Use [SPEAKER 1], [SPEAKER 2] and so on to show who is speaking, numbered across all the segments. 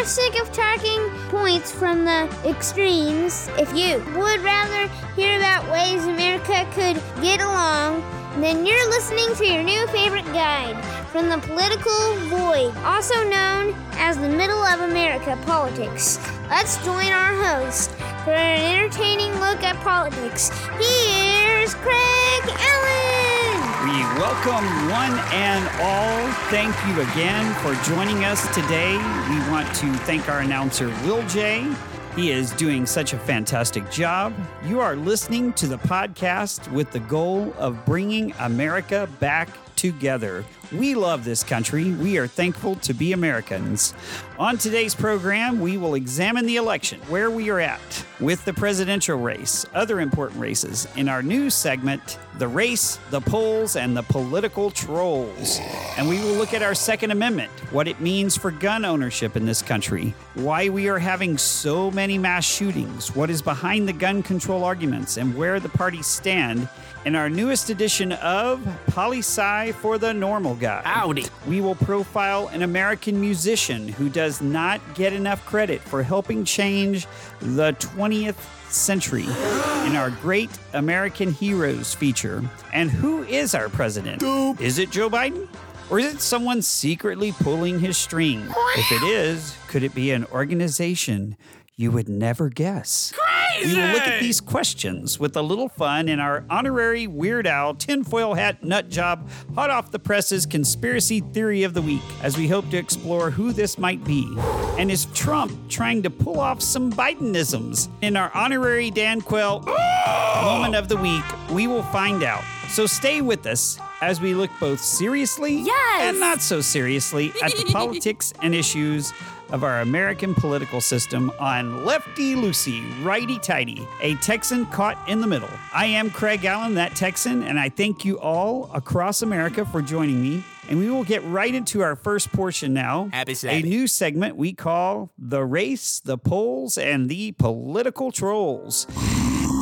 [SPEAKER 1] you're sick of talking points from the extremes, if you would rather hear about ways America could get along, then you're listening to your new favorite guide from the political void, also known as the middle of America politics. Let's join our host for an entertaining look at politics. Here's Craig Allen.
[SPEAKER 2] We welcome one and all. Thank you again for joining us today. We want to thank our announcer, Will J. He is doing such a fantastic job. You are listening to the podcast with the goal of bringing America back together. We love this country. We are thankful to be Americans. On today's program, we will examine the election, where we are at with the presidential race, other important races. In our news segment, the race, the polls, and the political trolls. And we will look at our Second Amendment, what it means for gun ownership in this country, why we are having so many mass shootings, what is behind the gun control arguments, and where the parties stand in our newest edition of Poli Sci for the Normal Guy.
[SPEAKER 3] Howdy.
[SPEAKER 2] We will profile an American musician who does not get enough credit for helping change the 20th century in our Great American Heroes feature. And who is our president? Is it Joe Biden? Or is it someone secretly pulling his string? If it is, could it be an organization you would never guess? Crazy! We will look at these questions with a little fun in our honorary Weird Al tinfoil hat nut job hot off the presses conspiracy theory of the week as we hope to explore who this might be. And is Trump trying to pull off some Bidenisms? In our honorary Dan Quayle oh! moment of the week, we will find out. So stay with us as we look both seriously
[SPEAKER 3] Yes.
[SPEAKER 2] and not so seriously at the politics and issues of our American political system on Lefty Loosey, Righty Tighty, a Texan caught in the middle. I am Craig Allen, that Texan, and I thank you all across America for joining me. And we will get right into our first portion now.
[SPEAKER 3] Happy
[SPEAKER 2] A new segment we call The Race, the Polls, and the Political Trolls.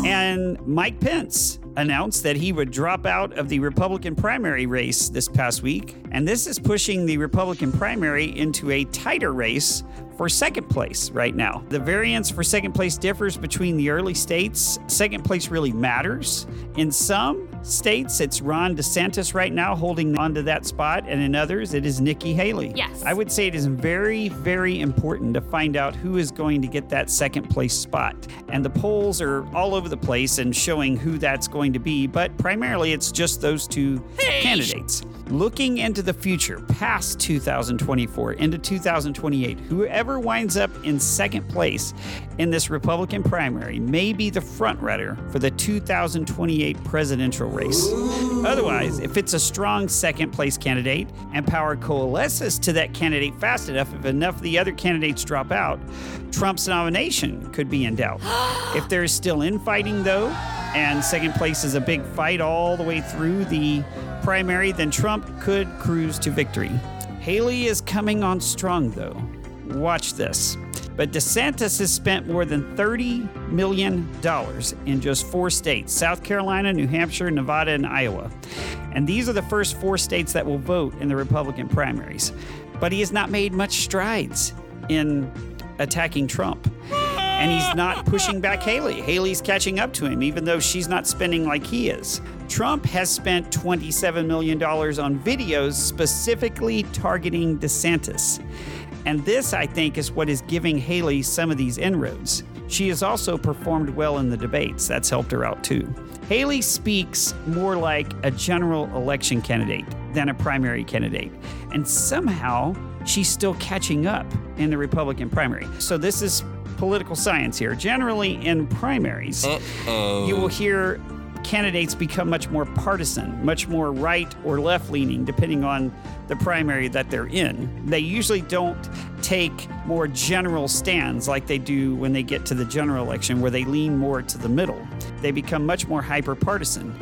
[SPEAKER 2] And Mike Pence announced that he would drop out of the Republican primary race this past week. And this is pushing the Republican primary into a tighter race for second place right now. The variance for second place differs between the early states. Second place really matters. In some states, it's Ron DeSantis right now holding onto that spot, and in others, it is Nikki Haley.
[SPEAKER 3] Yes.
[SPEAKER 2] I would say it is very, very important to find out who is going to get that second place spot. And the polls are all over the place and showing who that's going to be, but primarily it's just those two candidates. Looking into the future, past 2024, into 2028, whoever winds up in second place in this Republican primary may be the front-runner for the 2028 presidential race. Otherwise, if it's a strong second place candidate and power coalesces to that candidate fast enough, if enough of the other candidates drop out, Trump's nomination could be in doubt. if there's still infighting, though, and second place is a big fight all the way through the primary, then Trump could cruise to victory. Haley is coming on strong, though. Watch this. But DeSantis has spent more than $30 million in just four states South Carolina, New Hampshire, Nevada, and Iowa. And these are the first four states that will vote in the Republican primaries. But he has not made much strides in attacking Trump. And he's not pushing back Haley. Haley's catching up to him, even though she's not spending like he is. Trump has spent $27 million on videos specifically targeting DeSantis. And this, I think, is what is giving Haley some of these inroads. She has also performed well in the debates. That's helped her out too. Haley speaks more like a general election candidate than a primary candidate. And somehow she's still catching up in the Republican primary. So this is political science here. Generally, in primaries, you will hear candidates become much more partisan, much more right or left leaning, depending on the primary that they're in. They usually don't take more general stands like they do when they get to the general election, where they lean more to the middle. They become much more hyper partisan.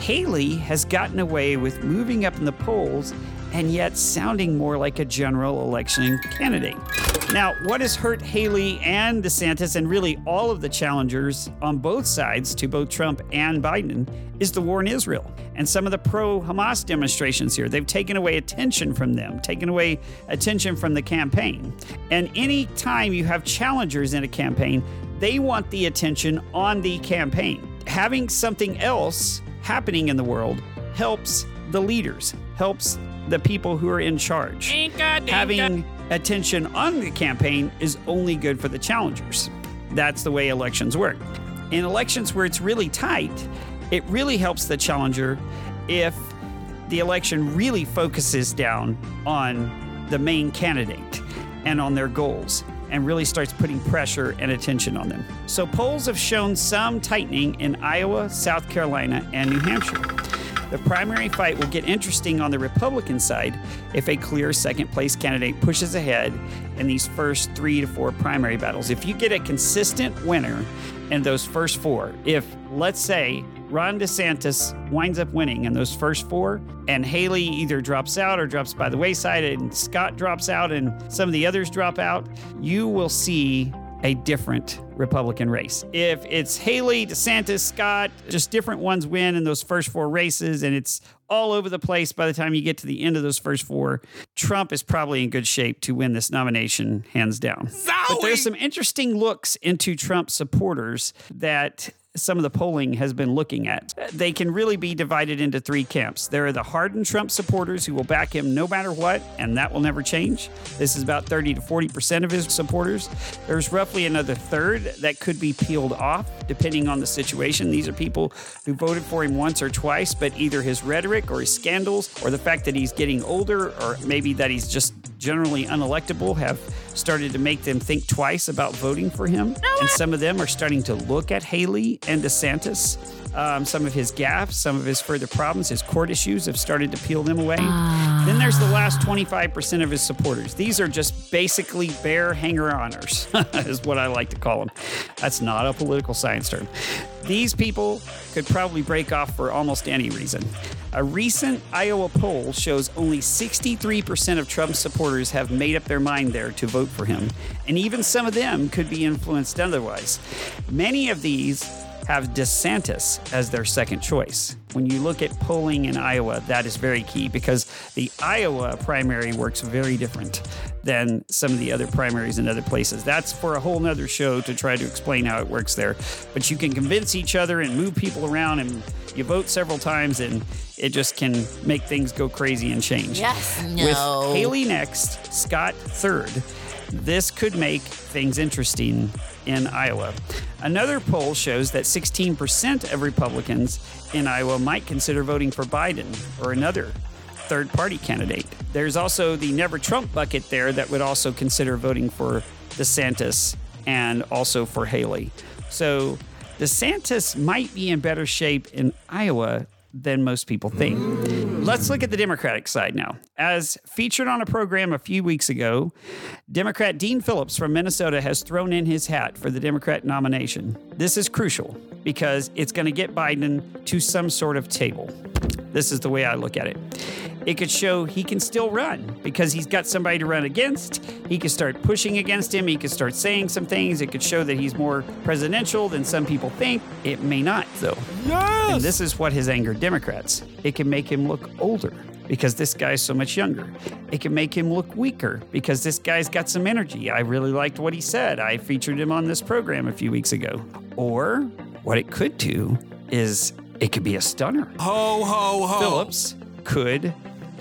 [SPEAKER 2] Haley has gotten away with moving up in the polls and yet sounding more like a general election candidate. Now, what has hurt Haley and DeSantis, and really all of the challengers on both sides to both Trump and Biden, is the war in Israel and some of the pro Hamas demonstrations here. They've taken away attention from them, taken away attention from the campaign. And any time you have challengers in a campaign, they want the attention on the campaign. Having something else happening in the world helps the leaders, helps the people who are in charge. Having attention on the campaign is only good for the challengers. That's the way elections work. In elections where it's really tight, it really helps the challenger if the election really focuses down on the main candidate and on their goals and really starts putting pressure and attention on them. So polls have shown some tightening in Iowa, South Carolina, and New Hampshire. The primary fight will get interesting on the Republican side if a clear second place candidate pushes ahead in these first three to four primary battles. If you get a consistent winner in those first four, if, let's say, Ron DeSantis winds up winning in those first four, and Haley either drops out or drops by the wayside, and Scott drops out, and some of the others drop out, you will see a different Republican race. If it's Haley, DeSantis, Scott, just different ones win in those first four races, and it's all over the place by the time you get to the end of those first four, Trump is probably in good shape to win this nomination, hands down.
[SPEAKER 3] Zowie!
[SPEAKER 2] But there's some interesting looks into Trump supporters that some of the polling has been looking at. They can really be divided into three camps. There are the hardened Trump supporters who will back him no matter what, and that will never change. This is about 30 to 40% of his supporters. There's roughly another third that could be peeled off depending on the situation. These are people who voted for him once or twice, but either his rhetoric or his scandals or the fact that he's getting older or maybe that he's just generally unelectable have started to make them think twice about voting for him. And some of them are starting to look at Haley and DeSantis. Um, some of his gaffes, some of his further problems, his court issues have started to peel them away. Then there's the last 25% of his supporters. These are just basically bare hanger honors, is what I like to call them. That's not a political science term. These people could probably break off for almost any reason. A recent Iowa poll shows only 63% of Trump's supporters have made up their mind there to vote for him, and even some of them could be influenced otherwise. Many of these have DeSantis as their second choice. When you look at polling in Iowa, that is very key because the Iowa primary works very different than some of the other primaries in other places. That's for a whole nother show to try to explain how it works there. But you can convince each other and move people around and you vote several times and it just can make things go crazy and change.
[SPEAKER 3] Yes.
[SPEAKER 2] With Haley next, Scott third, this could make things interesting in Iowa. Another poll shows that 16% of Republicans in Iowa might consider voting for Biden or another third party candidate. There's also the Never Trump bucket there that would also consider voting for DeSantis and also for Haley. So DeSantis might be in better shape in Iowa than most people think. Let's look at the Democratic side now. As featured on a program a few weeks ago, Democrat Dean Phillips from Minnesota has thrown in his hat for the Democrat nomination. This is crucial because it's going to get Biden to some sort of table. This is the way I look at it. It could show he can still run because he's got somebody to run against. He could start pushing against him. He could start saying some things. It could show that he's more presidential than some people think. It may not, though. Yes! And this is what has angered Democrats. It can make him look older because this guy's so much younger. It can make him look weaker because this guy's got some energy. I really liked what he said. I featured him on this program a few weeks ago. Or what it could do is it could be a stunner.
[SPEAKER 3] Ho, ho, ho.
[SPEAKER 2] Phillips could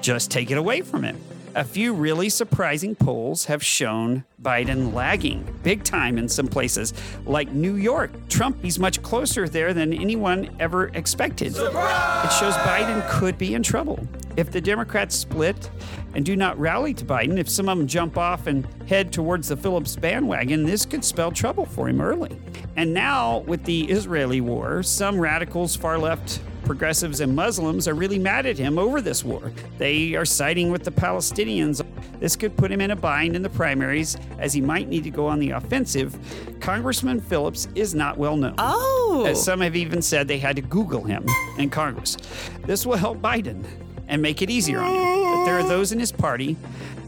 [SPEAKER 2] just take it away from him. A few really surprising polls have shown Biden lagging big time in some places, like New York. Trump, he's much closer there than anyone ever expected. It shows Biden could be in trouble. If the Democrats split and do not rally to Biden, if some of them jump off and head towards the Phillips bandwagon, this could spell trouble for him early. And now, with the Israeli war, some radicals, far left progressives and Muslims are really mad at him over this war. They are siding with the Palestinians. This could put him in a bind in the primaries as he might need to go on the offensive. Congressman Phillips is not well known.
[SPEAKER 3] Oh.
[SPEAKER 2] As some have even said they had to Google him in Congress. This will help Biden and make it easier on him. But there are those in his party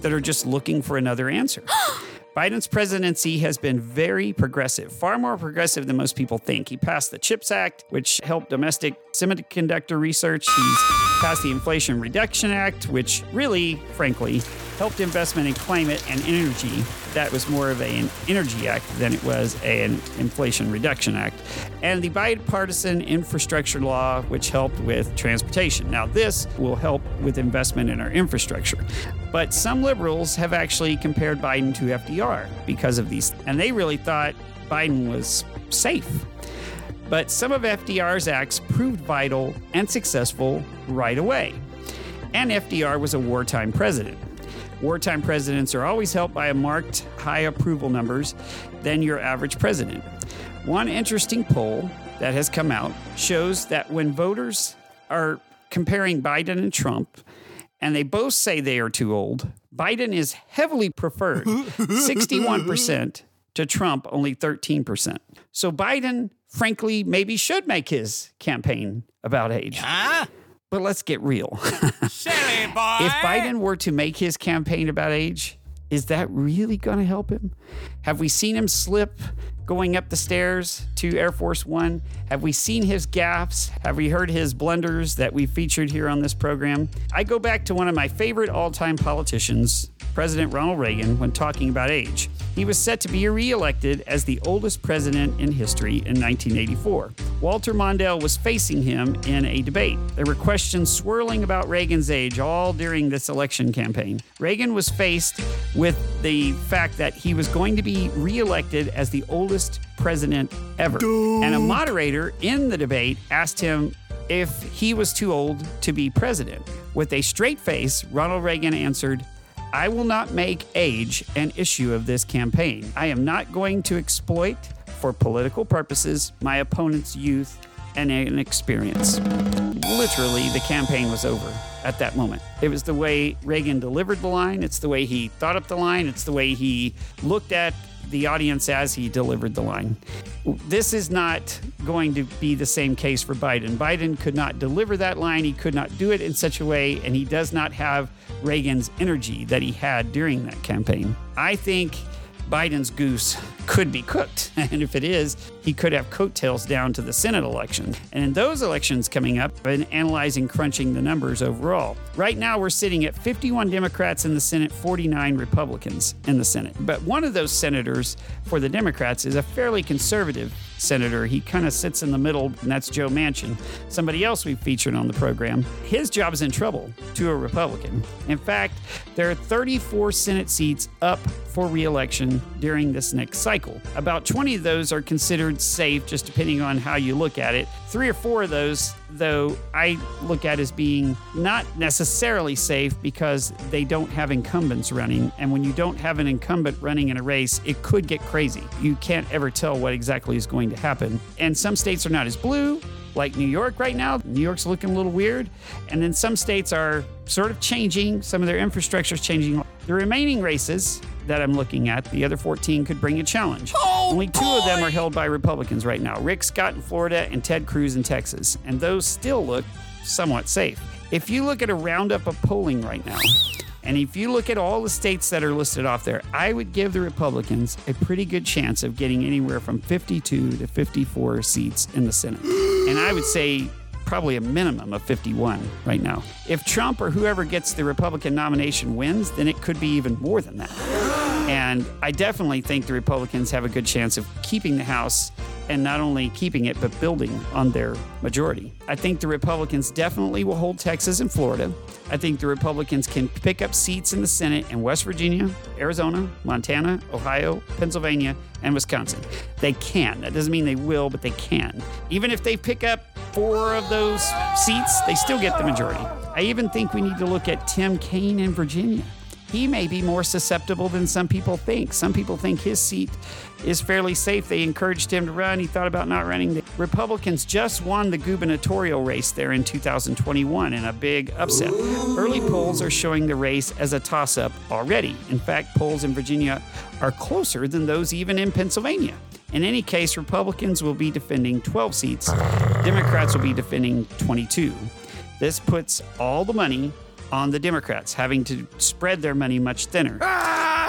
[SPEAKER 2] that are just looking for another answer. Biden's presidency has been very progressive, far more progressive than most people think. He passed the CHIPS Act, which helped domestic semiconductor research. He's passed the Inflation Reduction Act, which really, frankly, helped investment in climate and energy. That was more of a, an energy act than it was an Inflation Reduction Act. And the bipartisan infrastructure law, which helped with transportation. Now, this will help with investment in our infrastructure. But some liberals have actually compared Biden to FDR because of these, and they really thought Biden was safe. But some of FDR's acts proved vital and successful right away. And FDR was a wartime president. Wartime presidents are always helped by a marked high approval numbers than your average president. One interesting poll that has come out shows that when voters are comparing Biden and Trump, and they both say they are too old, Biden is heavily preferred 61% to Trump, only 13%. So Biden, frankly, maybe should make his campaign about age.
[SPEAKER 3] Huh?
[SPEAKER 2] But let's get real.
[SPEAKER 3] Silly boy.
[SPEAKER 2] if Biden were to make his campaign about age, is that really going to help him? Have we seen him slip going up the stairs to Air Force One? Have we seen his gaffes? Have we heard his blunders that we featured here on this program? I go back to one of my favorite all time politicians, President Ronald Reagan, when talking about age. He was set to be reelected as the oldest president in history in 1984. Walter Mondale was facing him in a debate. There were questions swirling about Reagan's age all during this election campaign. Reagan was faced with the fact that he was going to be reelected as the oldest president ever. And a moderator in the debate asked him if he was too old to be president. With a straight face, Ronald Reagan answered, I will not make age an issue of this campaign. I am not going to exploit, for political purposes, my opponent's youth and inexperience. Literally, the campaign was over at that moment. It was the way Reagan delivered the line, it's the way he thought up the line, it's the way he looked at the audience as he delivered the line. This is not going to be the same case for Biden. Biden could not deliver that line, he could not do it in such a way, and he does not have Reagan's energy that he had during that campaign. I think Biden's goose could be cooked. And if it is, he could have coattails down to the Senate election. And in those elections coming up, been analyzing crunching the numbers overall. Right now, we're sitting at 51 Democrats in the Senate, 49 Republicans in the Senate. But one of those senators for the Democrats is a fairly conservative senator. He kind of sits in the middle, and that's Joe Manchin, somebody else we've featured on the program. His job is in trouble to a Republican. In fact, there are 34 Senate seats up for reelection during this next cycle. About 20 of those are considered safe, just depending on how you look at it. Three or four of those, though, I look at as being not necessarily safe because they don't have incumbents running. And when you don't have an incumbent running in a race, it could get crazy. You can't ever tell what exactly is going to happen. And some states are not as blue, like New York right now. New York's looking a little weird. And then some states are sort of changing, some of their infrastructure is changing. The remaining races that I'm looking at, the other 14 could bring a challenge.
[SPEAKER 3] Oh,
[SPEAKER 2] Only two of them are held by Republicans right now Rick Scott in Florida and Ted Cruz in Texas. And those still look somewhat safe. If you look at a roundup of polling right now, and if you look at all the states that are listed off there, I would give the Republicans a pretty good chance of getting anywhere from 52 to 54 seats in the Senate. And I would say probably a minimum of 51 right now. If Trump or whoever gets the Republican nomination wins, then it could be even more than that. And I definitely think the Republicans have a good chance of keeping the House and not only keeping it, but building on their majority. I think the Republicans definitely will hold Texas and Florida. I think the Republicans can pick up seats in the Senate in West Virginia, Arizona, Montana, Ohio, Pennsylvania, and Wisconsin. They can. That doesn't mean they will, but they can. Even if they pick up four of those seats, they still get the majority. I even think we need to look at Tim Kaine in Virginia he may be more susceptible than some people think. Some people think his seat is fairly safe. They encouraged him to run. He thought about not running. The Republicans just won the gubernatorial race there in 2021 in a big upset. Early polls are showing the race as a toss up already. In fact, polls in Virginia are closer than those even in Pennsylvania. In any case, Republicans will be defending 12 seats, Democrats will be defending 22. This puts all the money on the Democrats, having to spread their money much thinner.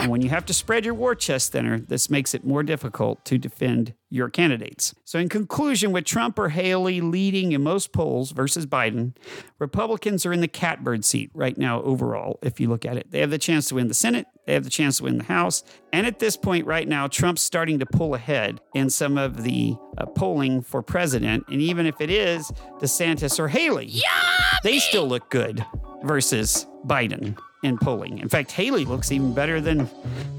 [SPEAKER 2] And when you have to spread your war chest thinner, this makes it more difficult to defend your candidates. So, in conclusion, with Trump or Haley leading in most polls versus Biden, Republicans are in the catbird seat right now, overall, if you look at it. They have the chance to win the Senate, they have the chance to win the House. And at this point, right now, Trump's starting to pull ahead in some of the uh, polling for president. And even if it is DeSantis or Haley, Yummy! they still look good versus Biden in polling. In fact, Haley looks even better than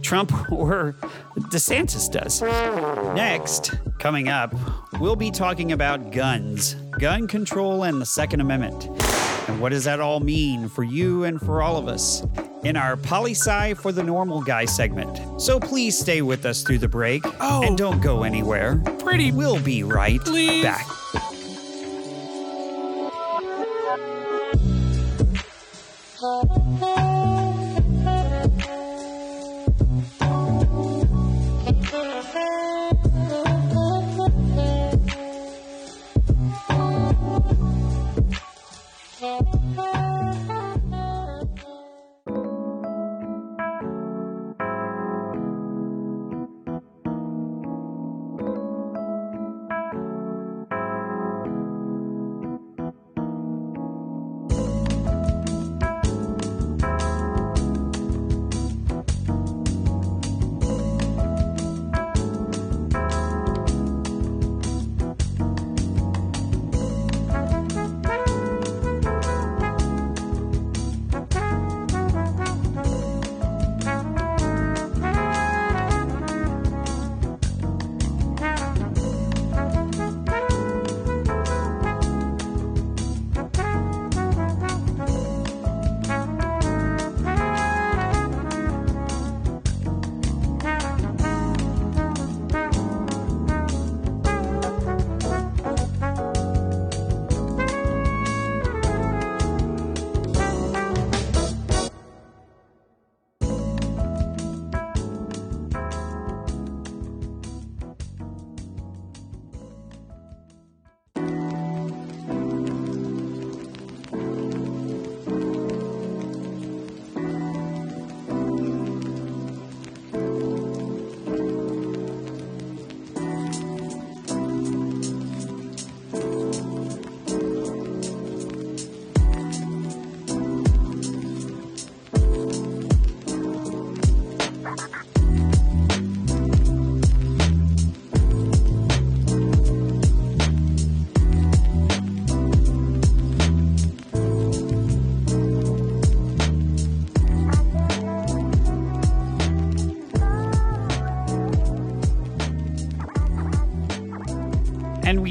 [SPEAKER 2] Trump or DeSantis does. Next, coming up, we'll be talking about guns, gun control, and the Second Amendment. And what does that all mean for you and for all of us in our Poli Sci for the Normal Guy segment? So please stay with us through the break
[SPEAKER 3] Oh.
[SPEAKER 2] and don't go anywhere.
[SPEAKER 3] Pretty
[SPEAKER 2] We'll be right
[SPEAKER 3] Please.
[SPEAKER 2] back. And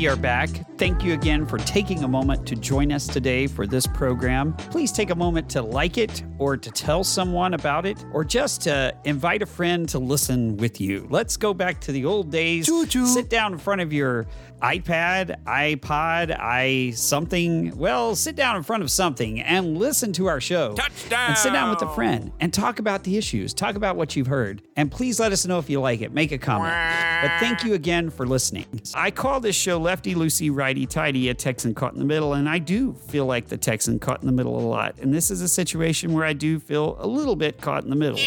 [SPEAKER 2] we are back. Thank you again for taking a moment to join us today for this program. Please take a moment to like it or to tell someone about it or just to invite a friend to listen with you. Let's go back to the old days.
[SPEAKER 3] Choo-choo.
[SPEAKER 2] Sit down in front of your iPad, iPod, i something. Well, sit down in front of something and listen to our show.
[SPEAKER 3] Touchdown.
[SPEAKER 2] And sit down with a friend and talk about the issues. Talk about what you've heard. And please let us know if you like it. Make a comment. But thank you again for listening. I call this show Lefty Loosey Righty Tighty, a Texan caught in the middle, and I do feel like the Texan caught in the middle a lot. And this is a situation where I do feel a little bit caught in the middle.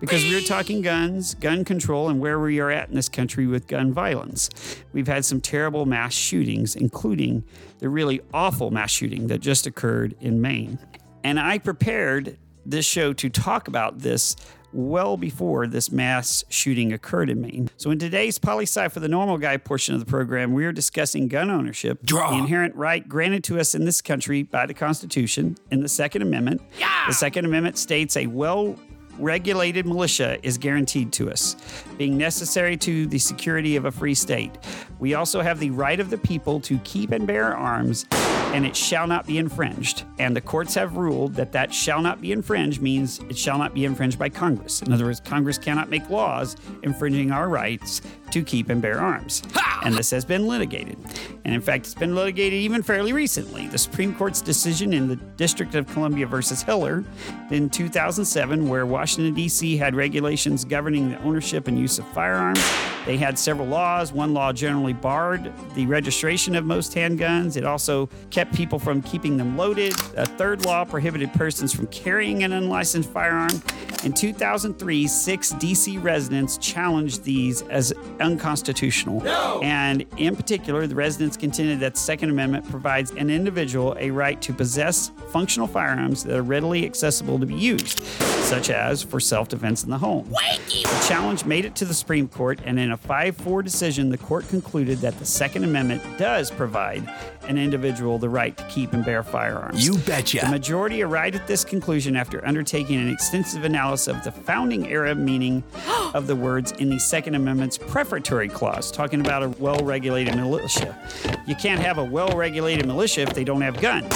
[SPEAKER 2] Because we are talking guns, gun control, and where we are at in this country with gun violence. We've had some terrible mass shootings, including the really awful mass shooting that just occurred in Maine. And I prepared this show to talk about this well before this mass shooting occurred in Maine. So, in today's Poli Sci for the Normal Guy portion of the program, we are discussing gun ownership,
[SPEAKER 3] Draw.
[SPEAKER 2] the inherent right granted to us in this country by the Constitution in the Second Amendment.
[SPEAKER 3] Yeah.
[SPEAKER 2] The Second Amendment states a well regulated militia is guaranteed to us, being necessary to the security of a free state. We also have the right of the people to keep and bear arms, and it shall not be infringed. And the courts have ruled that that shall not be infringed means it shall not be infringed by Congress. In other words, Congress cannot make laws infringing our rights to keep and bear arms. And this has been litigated. And in fact, it's been litigated even fairly recently. The Supreme Court's decision in the District of Columbia versus Heller in 2007, where Washington, D.C. had regulations governing the ownership and use of firearms, They had several laws. One law generally barred the registration of most handguns. It also kept people from keeping them loaded. A third law prohibited persons from carrying an unlicensed firearm. In 2003, six DC residents challenged these as unconstitutional.
[SPEAKER 3] No!
[SPEAKER 2] And in particular, the residents contended that the Second Amendment provides an individual a right to possess functional firearms that are readily accessible to be used, such as for self defense in the home. The challenge made it to the Supreme Court, and in a 5 4 decision, the court concluded that the Second Amendment does provide an individual the right to keep and bear firearms.
[SPEAKER 3] You betcha.
[SPEAKER 2] The majority arrived at this conclusion after undertaking an extensive analysis of the founding era meaning of the words in the Second Amendment's prefatory clause, talking about a well regulated militia. You can't have a well regulated militia if they don't have guns.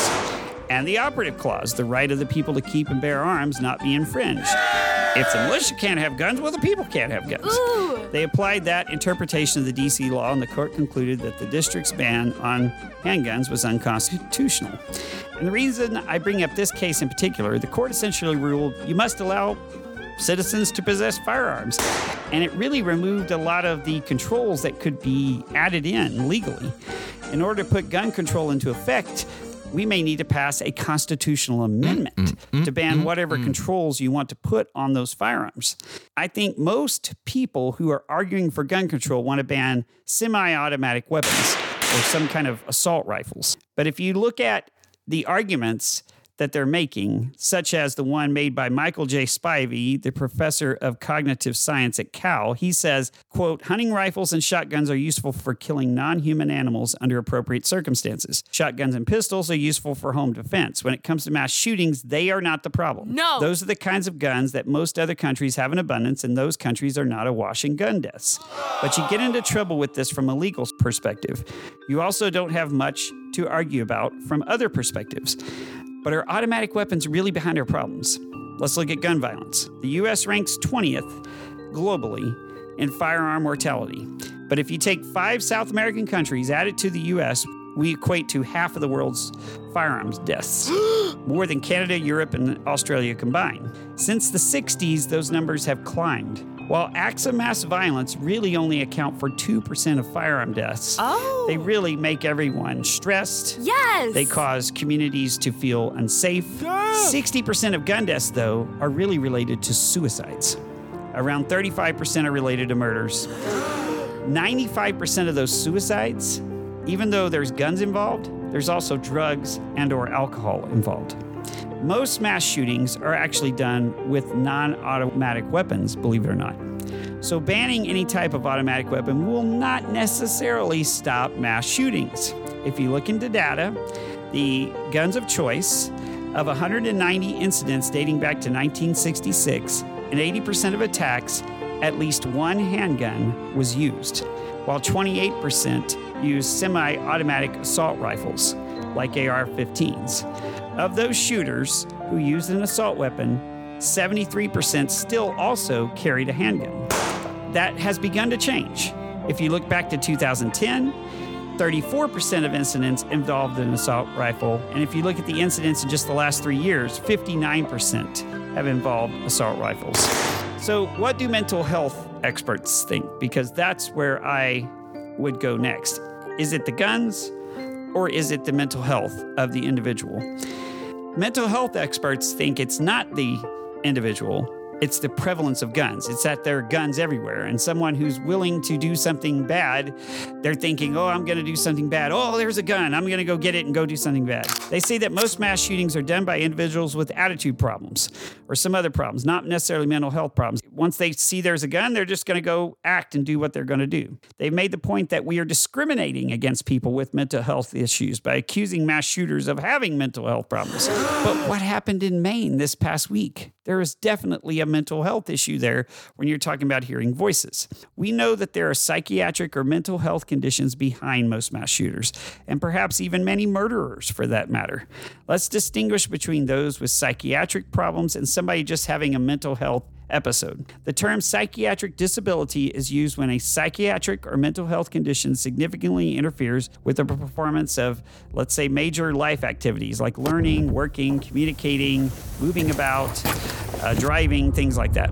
[SPEAKER 2] And the operative clause, the right of the people to keep and bear arms not be infringed. If the militia can't have guns, well, the people can't have guns. They applied that interpretation of the DC law, and the court concluded that the district's ban on handguns was unconstitutional. And the reason I bring up this case in particular, the court essentially ruled you must allow citizens to possess firearms. And it really removed a lot of the controls that could be added in legally. In order to put gun control into effect, we may need to pass a constitutional amendment mm, mm, mm, to ban whatever controls you want to put on those firearms. I think most people who are arguing for gun control want to ban semi automatic weapons or some kind of assault rifles. But if you look at the arguments that they're making, such as the one made by Michael J. Spivey, the professor of cognitive science at Cal. He says, quote, hunting rifles and shotguns are useful for killing non-human animals under appropriate circumstances. Shotguns and pistols are useful for home defense. When it comes to mass shootings, they are not the problem.
[SPEAKER 4] No.
[SPEAKER 2] Those are the kinds of guns that most other countries have in abundance, and those countries are not awash in gun deaths. But you get into trouble with this from a legal perspective. You also don't have much to argue about from other perspectives. But are automatic weapons really behind our problems? Let's look at gun violence. The US ranks 20th globally in firearm mortality. But if you take five South American countries, add it to the US, we equate to half of the world's firearms deaths, more than Canada, Europe, and Australia combined. Since the 60s, those numbers have climbed. While acts of mass violence really only account for 2% of firearm deaths,
[SPEAKER 4] Oh.
[SPEAKER 2] they really make everyone stressed,
[SPEAKER 4] Yes.
[SPEAKER 2] they cause communities to feel unsafe. 60% of gun deaths, though, are really related to suicides. Around 35% are related to murders. 95% of those suicides, even though there's guns involved, there's also drugs and or alcohol involved. Most mass shootings are actually done with non-automatic weapons, believe it or not. So banning any type of automatic weapon will not necessarily stop mass shootings. If you look into data, the guns of choice of 190 incidents dating back to 1966, and 80% of attacks, at least one handgun was used, while 28% used semi automatic assault rifles like AR 15s. Of those shooters who used an assault weapon, 73% still also carried a handgun. That has begun to change. If you look back to 2010, 34% of incidents involved an assault rifle. And if you look at the incidents in just the last three years, 59% have involved assault rifles. So, what do mental health experts think? Because that's where I would go next. Is it the guns or is it the mental health of the individual? Mental health experts think it's not the individual, it's the prevalence of guns. It's that there are guns everywhere. And someone who's willing to do something bad, they're thinking, oh, I'm going to do something bad. Oh, there's a gun. I'm going to go get it and go do something bad. They say that most mass shootings are done by individuals with attitude problems or some other problems, not necessarily mental health problems. Once they see there's a gun, they're just going to go act and do what they're going to do. They've made the point that we are discriminating against people with mental health issues by accusing mass shooters of having mental health problems. But what happened in Maine this past week? There is definitely a mental health issue there when you're talking about hearing voices. We know that there are psychiatric or mental health conditions behind most mass shooters, and perhaps even many murderers for that matter. Let's distinguish between those with psychiatric problems and somebody just having a mental health episode. The term psychiatric disability is used when a psychiatric or mental health condition significantly interferes with the performance of, let's say, major life activities like learning, working, communicating, moving about, uh, driving, things like that.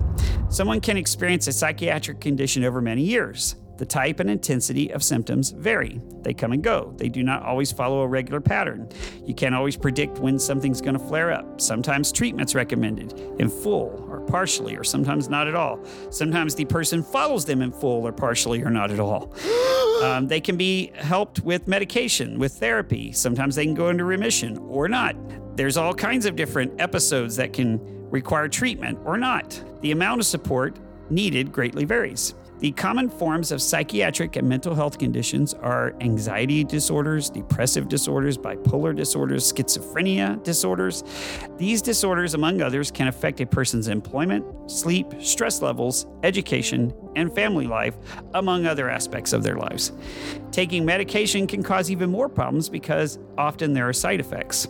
[SPEAKER 2] Someone can experience a psychiatric condition over many years. The type and intensity of symptoms vary. They come and go. They do not always follow a regular pattern. You can't always predict when something's going to flare up. Sometimes treatment's recommended in full or partially, or sometimes not at all. Sometimes the person follows them in full or partially or not at all. Um, they can be helped with medication, with therapy. Sometimes they can go into remission or not. There's all kinds of different episodes that can require treatment or not. The amount of support needed greatly varies. The common forms of psychiatric and mental health conditions are anxiety disorders, depressive disorders, bipolar disorders, schizophrenia disorders. These disorders, among others, can affect a person's employment, sleep, stress levels, education, and family life, among other aspects of their lives. Taking medication can cause even more problems because often there are side effects.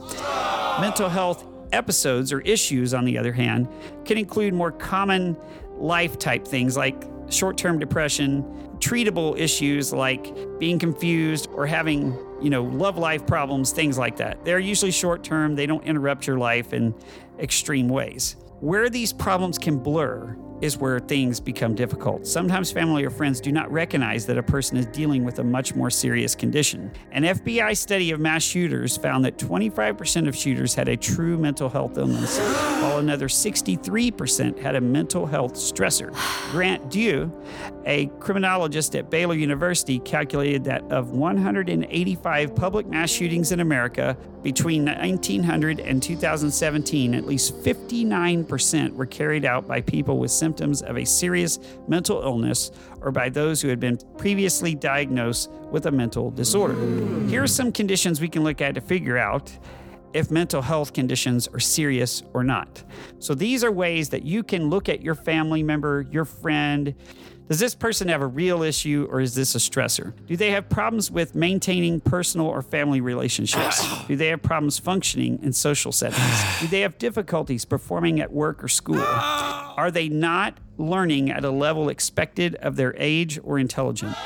[SPEAKER 2] Mental health episodes or issues, on the other hand, can include more common life type things like short term depression, treatable issues like being confused or having, you know, love life problems, things like that. They're usually short term, they don't interrupt your life in extreme ways. Where these problems can blur is where things become difficult. Sometimes family or friends do not recognize that a person is dealing with a much more serious condition. An FBI study of mass shooters found that 25% of shooters had a true mental health illness, while another 63% had a mental health stressor. Grant Duwe, a criminologist at Baylor University, calculated that of 185 public mass shootings in America between 1900 and 2017, at least 59% were carried out by people with symptoms of a serious mental illness or by those who had been previously diagnosed with a mental disorder. Here are some conditions we can look at to figure out if mental health conditions are serious or not. So, these are ways that you can look at your family member, your friend. Does this person have a real issue or is this a stressor? Do they have problems with maintaining personal or family relationships? Do they have problems functioning in social settings? Do they have difficulties performing at work or school? Are they not learning at a level expected of their age or intelligence?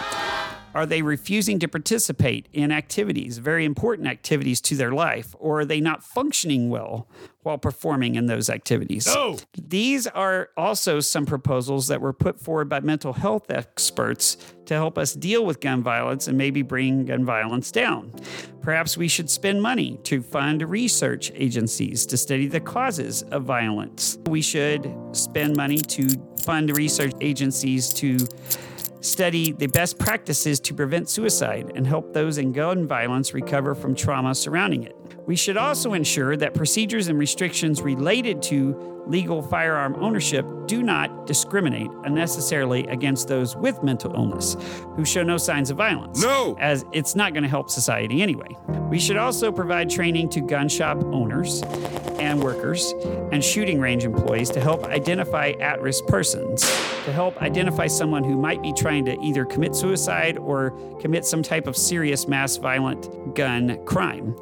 [SPEAKER 2] Are they refusing to participate in activities, very important activities to their life, or are they not functioning well while performing in those activities?
[SPEAKER 3] No.
[SPEAKER 2] These are also some proposals that were put forward by mental health experts to help us deal with gun violence and maybe bring gun violence down. Perhaps we should spend money to fund research agencies to study the causes of violence. We should spend money to fund research agencies to study the best practices to prevent suicide and help those in gun violence recover from trauma surrounding it. We should also ensure that procedures and restrictions related to legal firearm ownership do not discriminate unnecessarily against those with mental illness who show no signs of violence.
[SPEAKER 3] No!
[SPEAKER 2] As it's not going to help society anyway. We should also provide training to gun shop owners and workers and shooting range employees to help identify at risk persons, to help identify someone who might be trying to either commit suicide or commit some type of serious mass violent gun crime.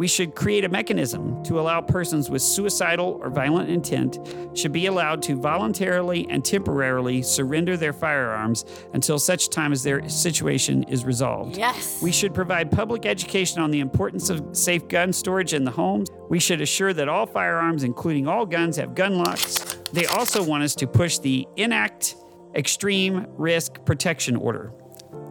[SPEAKER 2] We should create a mechanism to allow persons with suicidal or violent intent should be allowed to voluntarily and temporarily surrender their firearms until such time as their situation is resolved.
[SPEAKER 4] Yes.
[SPEAKER 2] We should provide public education on the importance of safe gun storage in the homes. We should assure that all firearms, including all guns, have gun locks. They also want us to push the Enact Extreme Risk Protection Order.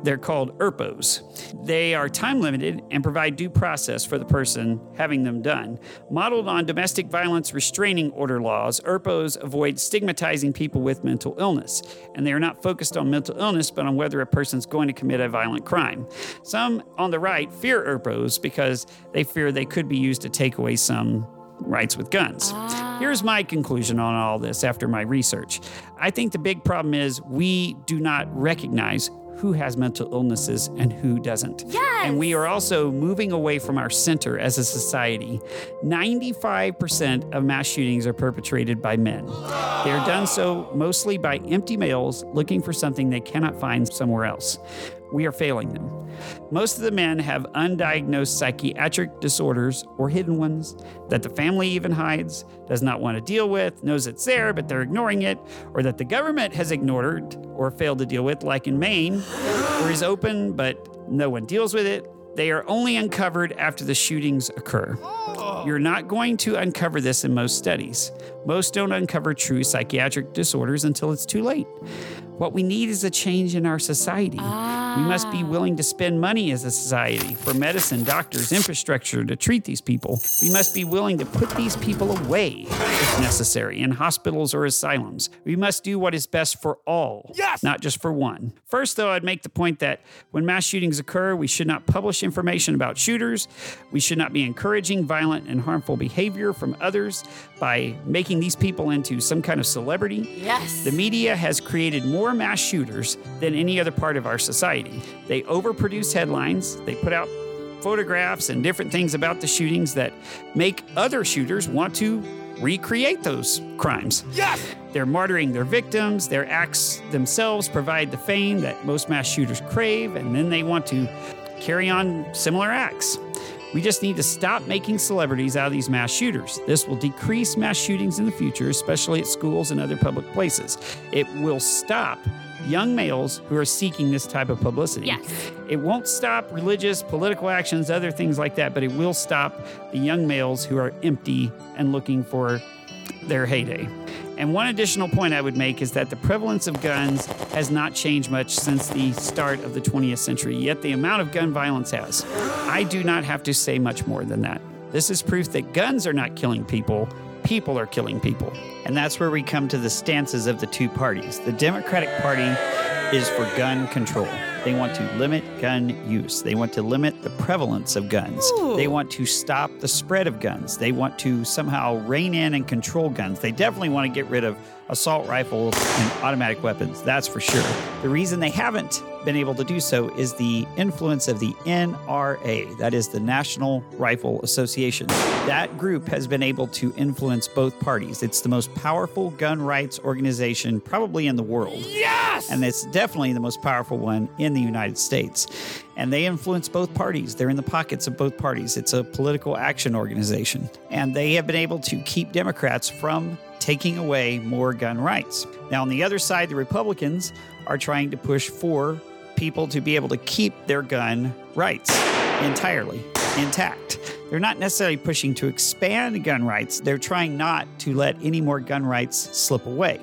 [SPEAKER 2] They're called ERPOs. They are time limited and provide due process for the person having them done. Modeled on domestic violence restraining order laws, ERPOs avoid stigmatizing people with mental illness, and they are not focused on mental illness but on whether a person's going to commit a violent crime. Some on the right fear ERPOs because they fear they could be used to take away some rights with guns. Here's my conclusion on all this after my research. I think the big problem is we do not recognize who has mental illnesses and who doesn't.
[SPEAKER 4] Yes.
[SPEAKER 2] And we are also moving away from our center as a society. 95% of mass shootings are perpetrated by men. They are done so mostly by empty males looking for something they cannot find somewhere else. We are failing them. Most of the men have undiagnosed psychiatric disorders or hidden ones that the family even hides, does not want to deal with, knows it's there, but they're ignoring it, or that the government has ignored or failed to deal with, like in Maine, where is open, but no one deals with it. They are only uncovered after the shootings occur. You're not going to uncover this in most studies. Most don't uncover true psychiatric disorders until it's too late. What we need is a change in our society. We must be ah. willing to spend money as a society for medicine, doctors, infrastructure to treat these people. We must be willing to put these people away if necessary in hospitals or asylums. We must do what is best for all,
[SPEAKER 3] Yes!
[SPEAKER 2] not just for one. First, though, I'd make the point that when mass shootings occur, we should not publish information about shooters. We should not be encouraging violent and harmful behavior from others by making these people into some kind of celebrity.
[SPEAKER 4] Yes.
[SPEAKER 2] The media has created more mass shooters than any other part of our society. They overproduce headlines, they put out photographs and different things about the shootings that make other shooters want to recreate those crimes.
[SPEAKER 3] Yes!
[SPEAKER 2] They're martyring their victims, their acts themselves provide the fame that most mass shooters crave, and then they want to carry on similar acts. We just need to stop making celebrities out of these mass shooters. This will decrease mass shootings in the future, especially at schools and other public places. It will stop young males who are seeking this type of publicity.
[SPEAKER 4] Yes.
[SPEAKER 2] It won't stop religious, political actions, other things like that, but it will stop the young males who are empty and looking for their heyday. And one additional point I would make is that the prevalence of guns has not changed much since the start of the 20th century, yet the amount of gun violence has. I do not have to say much more than that. This is proof that guns are not killing people, people are killing people. And that's where we come to the stances of the two parties. The Democratic Party is for gun control. They want to limit gun use. They want to limit the prevalence of guns. They want to stop the spread of guns. They want to somehow rein in and control guns. They definitely want to get rid of assault rifles and automatic weapons, that's for sure. The reason they haven't been able to do so is the influence of the NRA, that is the National Rifle Association. That group has been able to influence both parties. It's the most powerful gun rights organization probably in the world.
[SPEAKER 3] Yes!
[SPEAKER 2] And it's definitely the most powerful one in the United States. And they influence both parties. They're in the pockets of both parties. It's a political action organization. And they have been able to keep Democrats from taking away more gun rights. Now, on the other side, the Republicans are trying to push for people to be able to keep their gun rights entirely intact. They're not necessarily pushing to expand gun rights, they're trying not to let any more gun rights slip away.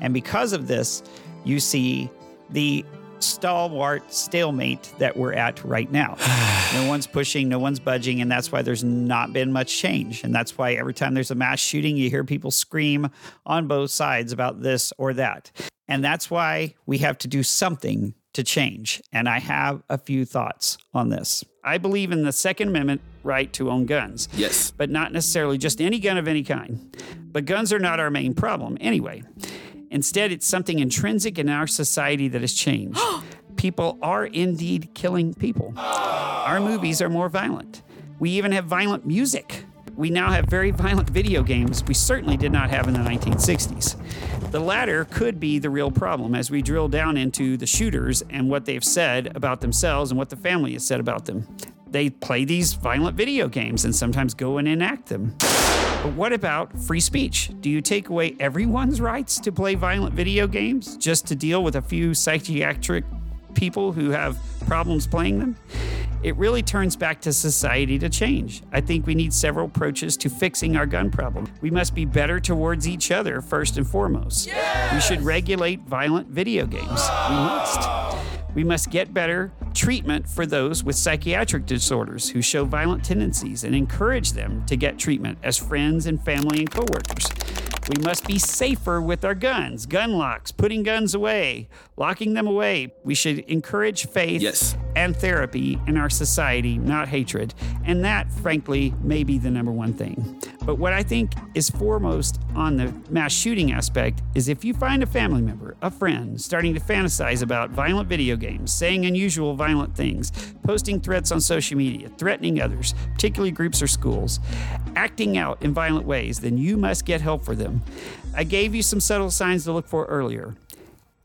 [SPEAKER 2] And because of this, you see the stalwart stalemate that we're at right now. no one's pushing, no one's budging, and that's why there's not been much change. And that's why every time there's a mass shooting, you hear people scream on both sides about this or that. And that's why we have to do something to change. And I have a few thoughts on this. I believe in the Second Amendment right to own guns
[SPEAKER 3] Yes.
[SPEAKER 2] but not necessarily just any gun of any kind. But guns are not our main problem anyway. Instead, it's something intrinsic in our society that has changed. people are indeed killing people. Our movies are more violent. We even have violent music. We now have very violent video games we certainly did not have in the 1960s. The latter could be the real problem as we drill down into the shooters and what they've said about themselves and what the family has said about them. They play these violent video games and sometimes go and enact them. But what about free speech? Do you take away everyone's rights to play violent video games just to deal with a few psychiatric people who have problems playing them? It really turns back to society to change. I think we need several approaches to fixing our gun problem. We must be better towards each other first and foremost. We should regulate violent video games. We must. We must get better treatment for those with psychiatric disorders who show violent tendencies and encourage them to get treatment as friends and family and coworkers. We must be safer with our guns, gun locks, putting guns away, locking them away. We should encourage faith
[SPEAKER 3] Yes.
[SPEAKER 2] and therapy in our society, not hatred. And that, frankly, may be the number one thing. But what I think is foremost on the mass shooting aspect is if you find a family member, a friend, starting to fantasize about violent video games, saying unusual violent things, posting threats on social media, threatening others, particularly groups or schools, acting out in violent ways, then you must get help for them. I gave you some subtle signs to look for earlier.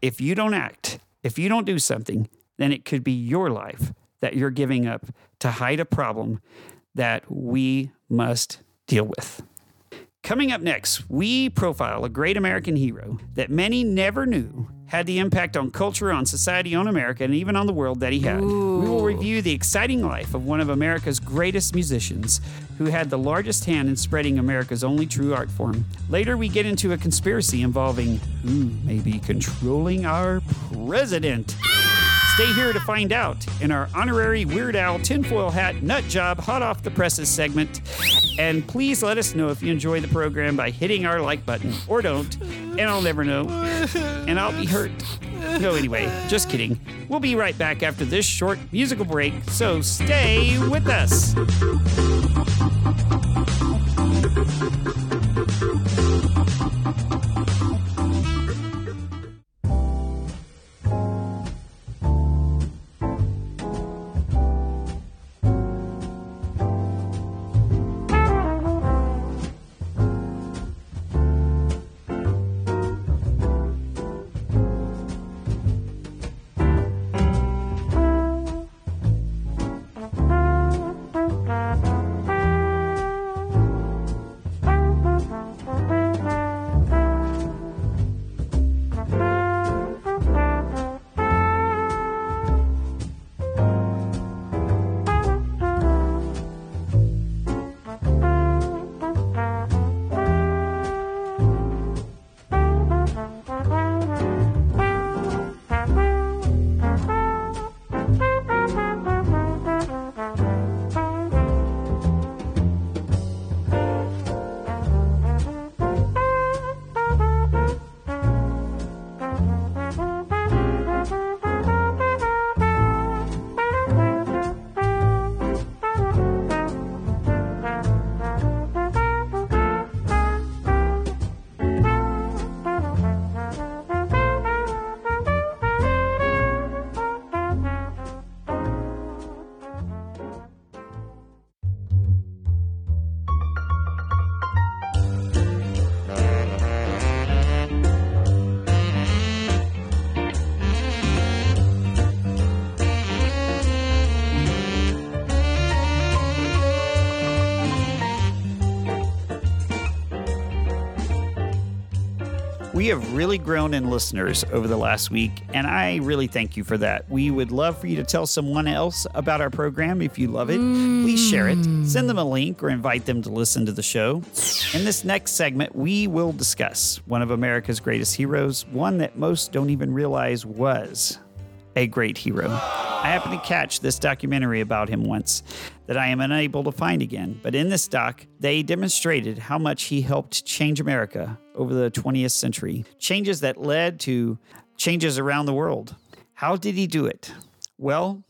[SPEAKER 2] If you don't act, if you don't do something, then it could be your life that you're giving up to hide a problem that we must deal with. Coming up next, we profile a great American hero that many never knew had the impact on culture, on society, on America, and even on the world that he had. We will review the exciting life of one of America's greatest musicians who had the largest hand in spreading America's only true art form. Later, we get into a conspiracy involving hmm, who may be controlling our president. Stay here to find out in our honorary Weird Al tinfoil hat nut job hot off the presses segment. And please let us know if you enjoy the program by hitting our like button or don't, and I'll never know. And I'll be hurt. No, anyway, just kidding. We'll be right back after this short musical break, so stay with us. We have really grown in listeners over the last week, and I really thank you for that. We would love for you to tell someone else about our program if you love it. Please share it, send them a link, or invite them to listen to the show. In this next segment, we will discuss one of America's greatest heroes, one that most don't even realize was a great hero. I happened to catch this documentary about him once that I am unable to find again, but in this doc, they demonstrated how much he helped change America over the 20th century. Changes that led to changes around the world. How did he do it? Well,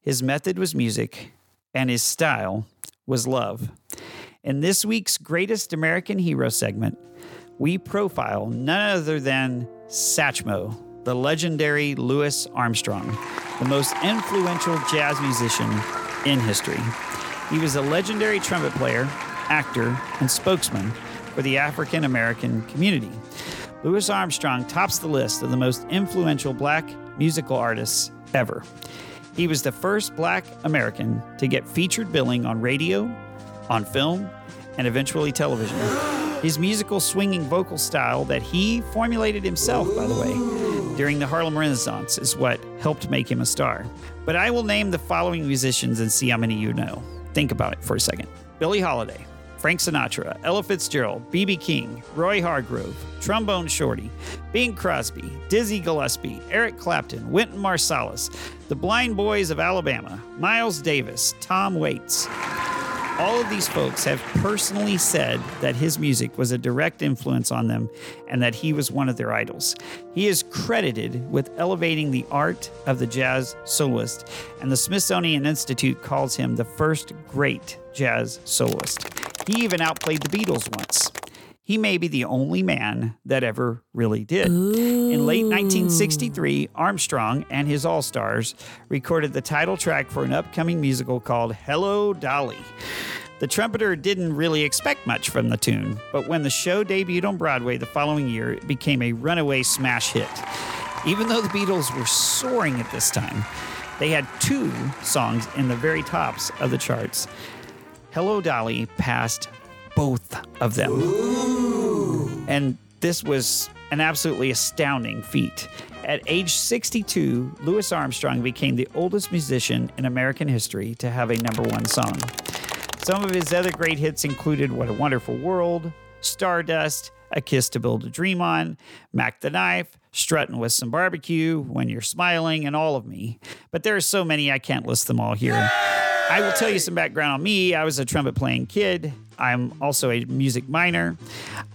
[SPEAKER 2] his method was music, and his style was love. In this week's Greatest American Hero segment, we profile none other than Satchmo, the legendary Louis Armstrong, the most influential jazz musician in history. He was a legendary trumpet player, actor, and spokesman for the African American community. Louis Armstrong tops the list of the most influential black musical artists ever. He was the first black American to get featured billing on radio, on film, and eventually television. His musical swinging vocal style that he formulated himself, by the way, during the Harlem Renaissance is what helped make him a star. But I will name the following musicians and see how many you know. Think about it for a second Billie Holiday, Frank Sinatra, Ella Fitzgerald, B.B. King, Roy Hargrove, Trombone Shorty, Bing Crosby, Dizzy Gillespie, Eric Clapton, Wynton Marsalis, the Blind Boys of Alabama, Miles Davis, Tom Waits. All of these folks have personally said that his music was a direct influence on them and that he was one of their idols. He is credited with elevating the art of the jazz soloist, and the Smithsonian Institute calls him the first great jazz soloist. He even outplayed the Beatles once. He may be the only man that ever really did. In late 1963, Armstrong and his All Stars recorded the title track for an upcoming musical called Hello Dolly. The trumpeter didn't really expect much from the tune, but when the show debuted on Broadway the following year, it became a runaway smash hit. Even though the Beatles were soaring at this time, they had two songs in the very tops of the charts. Hello Dolly passed both of them. And this was an absolutely astounding feat. At age 62, Louis Armstrong became the oldest musician in American history to have a number one song. Some of his other great hits included What a Wonderful World, Stardust, A Kiss to Build a Dream On, Mack the Knife, Strutting with Some Barbecue, When You're Smiling, and All of Me. But there are so many I can't list them all here. I will tell you some background on me. I was a trumpet playing kid. I'm also a music minor.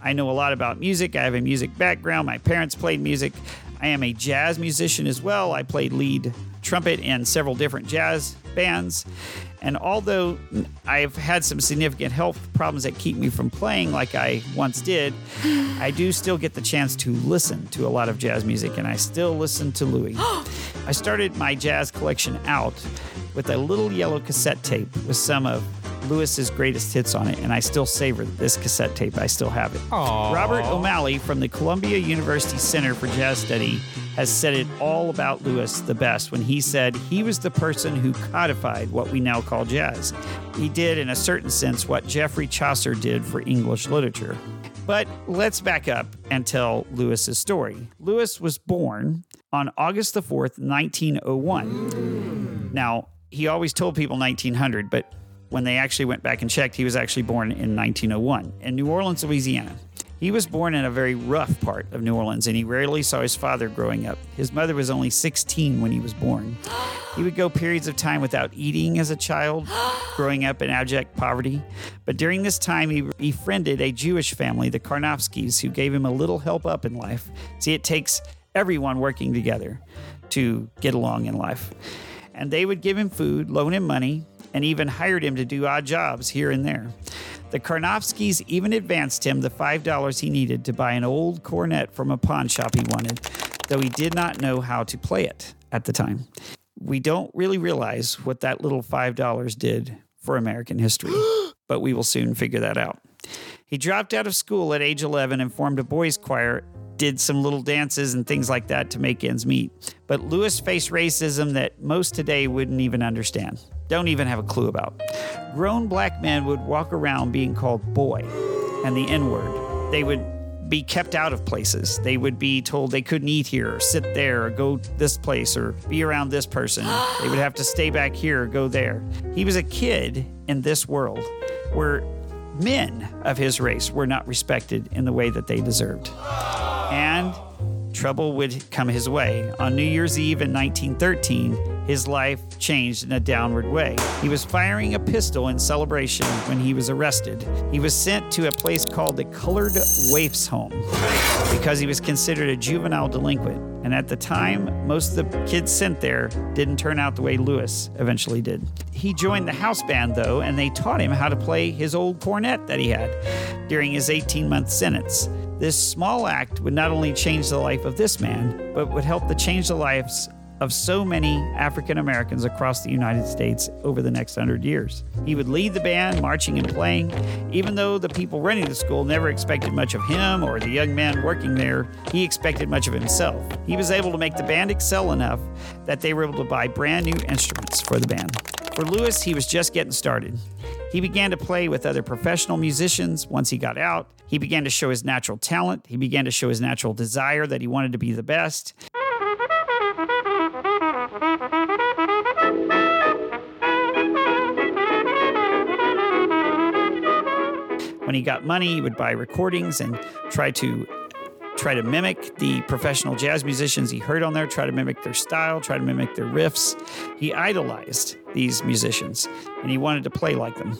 [SPEAKER 2] I know a lot about music. I have a music background. My parents played music. I am a jazz musician as well. I played lead trumpet in several different jazz bands. And although I've had some significant health problems that keep me from playing like I once did, I do still get the chance to listen to a lot of jazz music, and I still listen to Louis. I started my jazz collection out with a little yellow cassette tape with some of Louis's greatest hits on it, and I still savor this cassette tape. I still have it.
[SPEAKER 3] Aww.
[SPEAKER 2] Robert O'Meally from the Columbia University Center for Jazz Study has said it all about Louis the best when he said he was the person who codified what we now call jazz. He did, in a certain sense, what Geoffrey Chaucer did for English literature. But let's back up and tell Louis's story. Louis was born on August the 4th, 1901. Now, he always told people 1900, but when they actually went back and checked, he was actually born in 1901 in New Orleans, Louisiana. He was born in a very rough part of New Orleans and he rarely saw his father growing up. His mother was only 16 when he was born. He would go periods of time without eating as a child, growing up in abject poverty. But during this time, he befriended a Jewish family, the Karnofskis, who gave him a little help up in life. See, it takes everyone working together to get along in life. And they would give him food, loan him money, and even hired him to do odd jobs here and there. The Karnofskis even advanced him the $5 he needed to buy an old cornet from a pawn shop he wanted, though he did not know how to play it at the time. We don't really realize what that little $5 did for American history, but we will soon figure that out. He dropped out of school at age 11 and formed a boys' choir, did some little dances and things like that to make ends meet. But Louis faced racism that most today wouldn't even understand don't even have a clue about. Grown black men would walk around being called boy and the N word. They would be kept out of places. They would be told they couldn't eat here, or sit there, or go this place, or be around this person. they would have to stay back here, or go there. He was a kid in this world where men of his race were not respected in the way that they deserved. And trouble would come his way. On New Year's Eve in 1913, his life changed in a downward way. He was firing a pistol in celebration when he was arrested. He was sent to a place called the Colored Waifs Home because he was considered a juvenile delinquent. And at the time, most of the kids sent there didn't turn out the way Louis eventually did. He joined the house band, though, and they taught him how to play his old cornet that he had during his 18 month sentence. This small act would not only change the life of this man, but would help to change the lives of so many African Americans across the United States over the next hundred years. He would lead the band, marching and playing, even though the people running the school never expected much of him or the young man working there, he expected much of himself. He was able to make the band excel enough that they were able to buy brand new instruments for the band. For Louis, he was just getting started. He began to play with other professional musicians once he got out. He began to show his natural talent. He began to show his natural desire that he wanted to be the best. When he got money, he would buy recordings and try to try to mimic the professional jazz musicians he heard on there, try to mimic their style, try to mimic their riffs. He idolized these musicians and he wanted to play like them.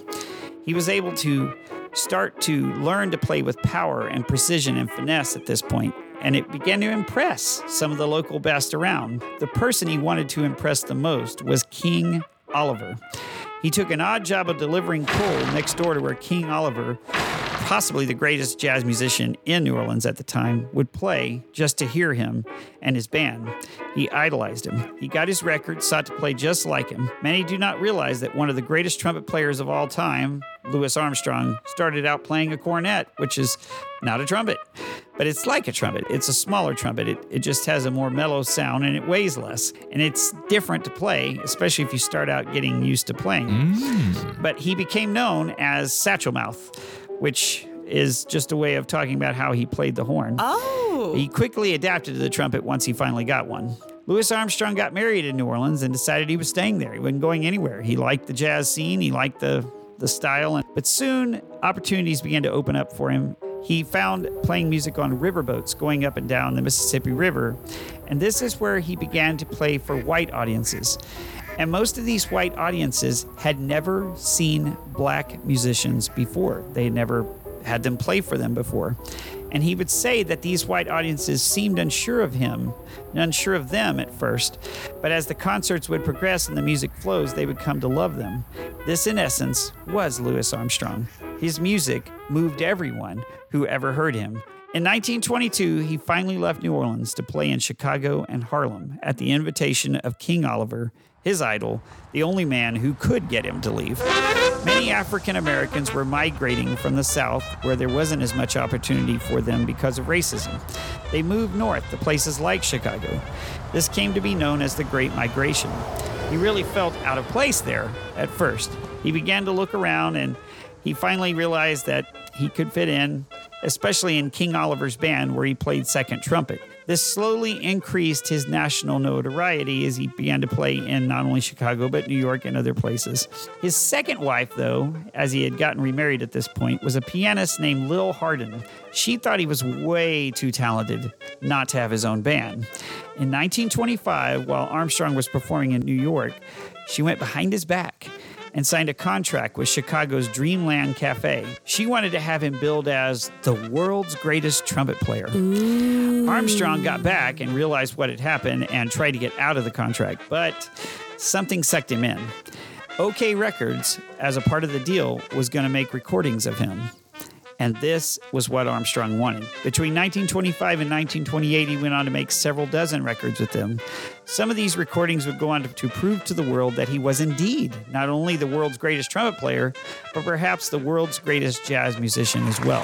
[SPEAKER 2] He was able to start to learn to play with power and precision and finesse at this point, and it began to impress some of the local best around. The person he wanted to impress the most was King Oliver. He took an odd job of delivering coal next door to where King Oliver, possibly the greatest jazz musician in New Orleans at the time, would play just to hear him and his band. He idolized him. He got his record, sought to play just like him. Many do not realize that one of the greatest trumpet players of all time, Louis Armstrong, started out playing a cornet, which is not a trumpet but it's like a trumpet. It's a smaller trumpet. It, it just has a more mellow sound and it weighs less. And it's different to play, especially if you start out getting used to playing. Mm. But he became known as Satchel Mouth which is just a way of talking about how he played the horn.
[SPEAKER 3] Oh.
[SPEAKER 2] He quickly adapted to the trumpet once he finally got one. Louis Armstrong got married in New Orleans and decided he was staying there. He wasn't going anywhere. He liked the jazz scene, he liked the, the style, and, but soon opportunities began to open up for him. He found playing music on riverboats going up and down the Mississippi River, and this is where he began to play for white audiences. And most of these white audiences had never seen black musicians before. They had never had them play for them before. And he would say that these white audiences seemed unsure of him and unsure of them at first, but as the concerts would progress and the music flows, they would come to love them. This, in essence, was Louis Armstrong. His music moved everyone who ever heard him. In 1922, he finally left New Orleans to play in Chicago and Harlem at the invitation of King Oliver, his idol, the only man who could get him to leave. Many African Americans were migrating from the South, where there wasn't as much opportunity for them because of racism. They moved north to places like Chicago. This came to be known as the Great Migration. He really felt out of place there at first. He began to look around and he finally realized that he could fit in, especially in King Oliver's band, where he played second trumpet. This slowly increased his national notoriety as he began to play in not only Chicago, but New York and other places. His second wife, though, as he had gotten remarried at this point, was a pianist named Lil Hardin. She thought he was way too talented not to have his own band. In 1925, while Armstrong was performing in New York, she went behind his back and signed a contract with Chicago's Dreamland Cafe. She wanted to have him billed as the world's greatest trumpet player. Armstrong got back and realized what had happened and tried to get out of the contract, but something sucked him in. OKeh Records, as a part of the deal, was going to make recordings of him. And this was what Armstrong wanted. Between 1925 and 1928, he went on to make several dozen records with them. Some of these recordings would go on to, prove to the world that he was indeed not only the world's greatest trumpet player, but perhaps the world's greatest jazz musician as well.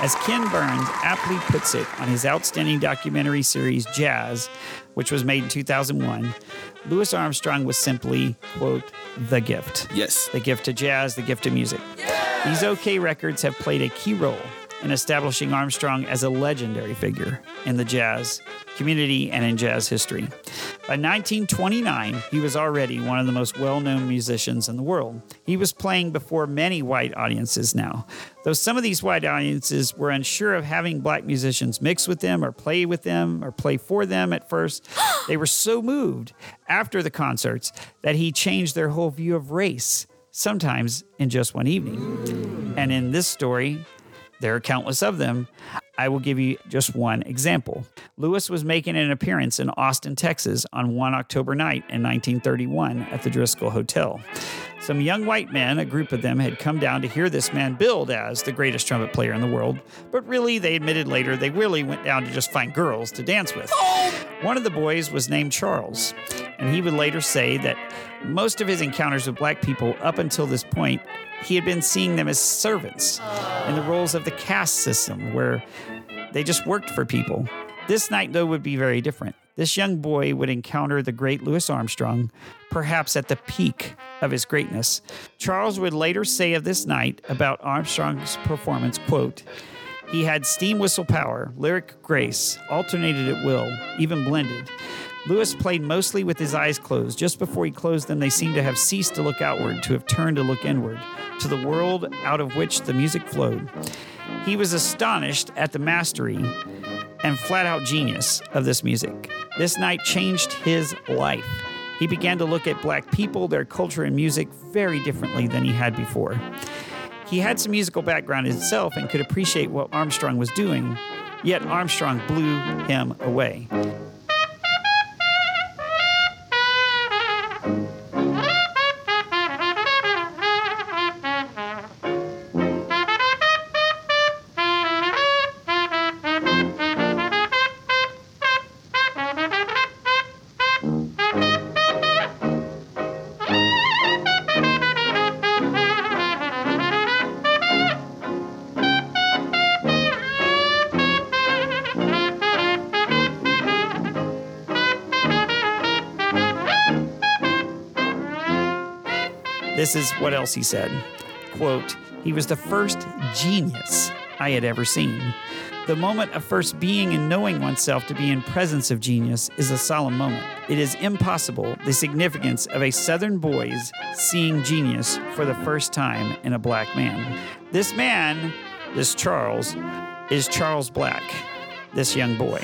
[SPEAKER 2] As Ken Burns aptly puts it on his outstanding documentary series Jazz, which was made in 2001, Louis Armstrong was simply, quote, the gift.
[SPEAKER 3] Yes.
[SPEAKER 2] The gift to jazz, the gift to music. These OKeh records have played a key role in establishing Armstrong as a legendary figure in the jazz community and in jazz history. By 1929, he was already one of the most well known musicians in the world. He was playing before many white audiences now. Though some of these white audiences were unsure of having black musicians mix with them or play with them or play for them at first, they were so moved after the concerts that he changed their whole view of race, sometimes in just one evening. And in this story, there are countless of them. I will give you just one example. Louis was making an appearance in Austin, Texas on one October night in 1931 at the Driskill Hotel. Some young white men, a group of them, had come down to hear this man billed as the greatest trumpet player in the world, but really, they admitted later, they really went down to just find girls to dance with. One of the boys was named Charles, and he would later say that most of his encounters with black people up until this point he had been seeing them as servants in the roles of the caste system where they just worked for people. This night, though, would be very different. This young boy would encounter the great Louis Armstrong, perhaps at the peak of his greatness. Charles would later say of this night about Armstrong's performance, quote, he had steam whistle power, lyric grace, alternated at will, even blended. Louis played mostly with his eyes closed. Just before he closed them, they seemed to have ceased to look outward, to have turned to look inward, to the world out of which the music flowed. He was astonished at the mastery and flat out genius of this music. This night changed his life. He began to look at black people, their culture, and music very differently than he had before. He had some musical background himself and could appreciate what Armstrong was doing, yet Armstrong blew him away. This is what else he said. quote, he was the first genius I had ever seen. The moment of first being and knowing oneself to be in presence of genius is a solemn moment. It is impossible the significance of a southern boy's seeing genius for the first time in a black man. This man, this Charles, is Charles Black, this young boy.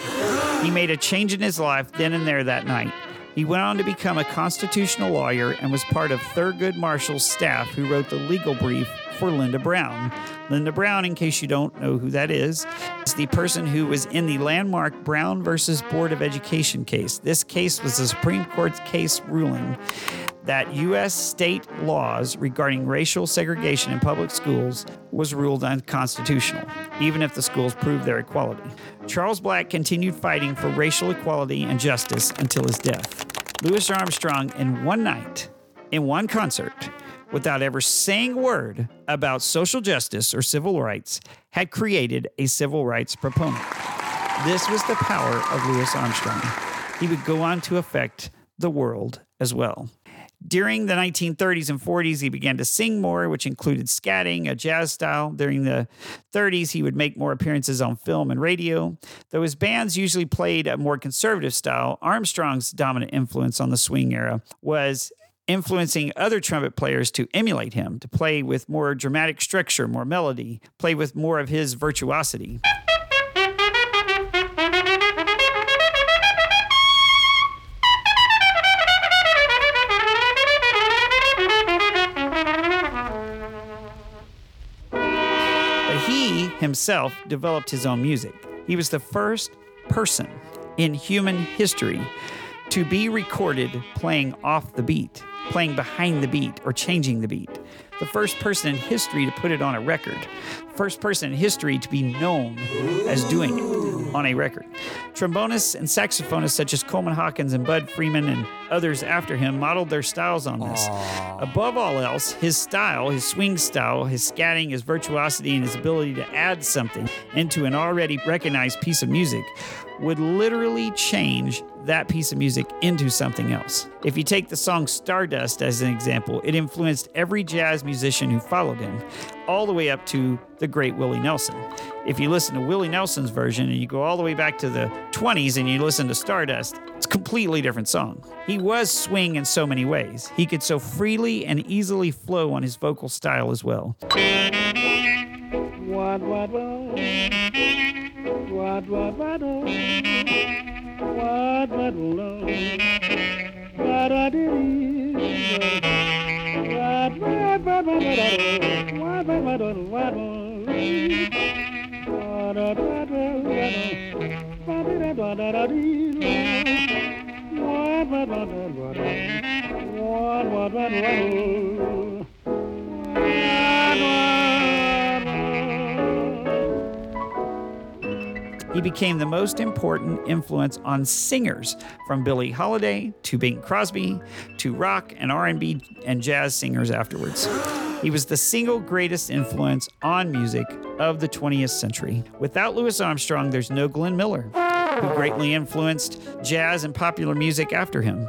[SPEAKER 2] He made a change in his life then and there that night. He went on to become a constitutional lawyer and was part of Thurgood Marshall's staff who wrote the legal brief for Linda Brown. Linda Brown, in case you don't know who that is, is the person who was in the landmark Brown versus Board of Education case. This case was the Supreme Court's case ruling that U.S. state laws regarding racial segregation in public schools was ruled unconstitutional, even if the schools proved their equality. Charles Black continued fighting for racial equality and justice until his death. Louis Armstrong, in one night, in one concert, without ever saying a word about social justice or civil rights, had created a civil rights proponent. This was the power of Louis Armstrong. He would go on to affect the world as well. During the 1930s and 40s, he began to sing more, which included scatting, a jazz style. During the 30s, he would make more appearances on film and radio. Though his bands usually played a more conservative style, Armstrong's dominant influence on the swing era was influencing other trumpet players to emulate him, to play with more dramatic structure, more melody, play with more of his virtuosity. Himself developed his own music. He was the first person in human history to be recorded playing off the beat, playing behind the beat, or changing the beat. The first person in history to put it on a record. First person in history to be known as doing it on a record. Trombonists and saxophonists such as Coleman Hawkins and Bud Freeman and others after him modeled their styles on this. Above all else, his style, his swing style, his scatting, his virtuosity, and his ability to add something into an already recognized piece of music would literally change that piece of music into something else. If you take the song Stardust as an example, it influenced every jazz musician who followed him, all the way up to the great Willie Nelson. If you listen to Willie Nelson's version and you go all the way back to the 20s and you listen to Stardust, it's a completely different song. He was swing in so many ways. He could so freely and easily flow on his vocal style as well.
[SPEAKER 3] What, what, what? What, what, what, oh. What, what, oh. What, what, it is. What, what, what, what, what, oh. What, what, what, oh. What, oh. What, what, what, oh. What, oh. What, what, what, oh. What,
[SPEAKER 2] He became the most important influence on singers, from Billie Holiday to Bing Crosby to rock and R&B and jazz singers afterwards. He was the single greatest influence on music of the 20th century. Without Louis Armstrong, there's no Glenn Miller, who greatly influenced jazz and popular music after him.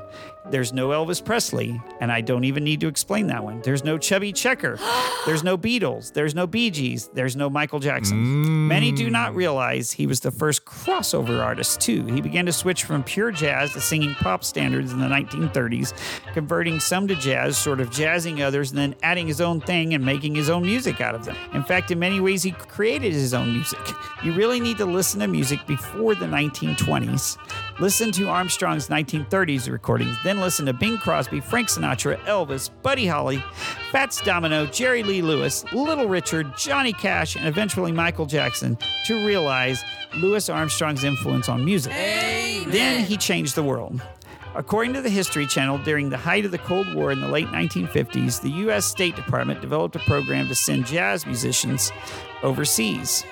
[SPEAKER 2] There's no Elvis Presley, and I don't even need to explain that one. There's no Chubby Checker. There's no Beatles. There's no Bee Gees. There's no Michael Jackson. Many do not mm. realize he was the first crossover artist, too. He began to switch from pure jazz to singing pop standards in the 1930s, converting some to jazz, sort of jazzing others, and then adding his own thing and making his own music out of them. In fact, in many ways, he created his own music. You really need to listen to music before the 1920s. Listen to Armstrong's 1930s recordings, then listen to Bing Crosby, Frank Sinatra, Elvis, Buddy Holly, Fats Domino, Jerry Lee Lewis, Little Richard, Johnny Cash, and eventually Michael Jackson to realize Louis Armstrong's influence on music. Then he changed the world. According to the History Channel, during the height of the Cold War in the late 1950s, the U.S. State Department developed a program to send jazz musicians overseas.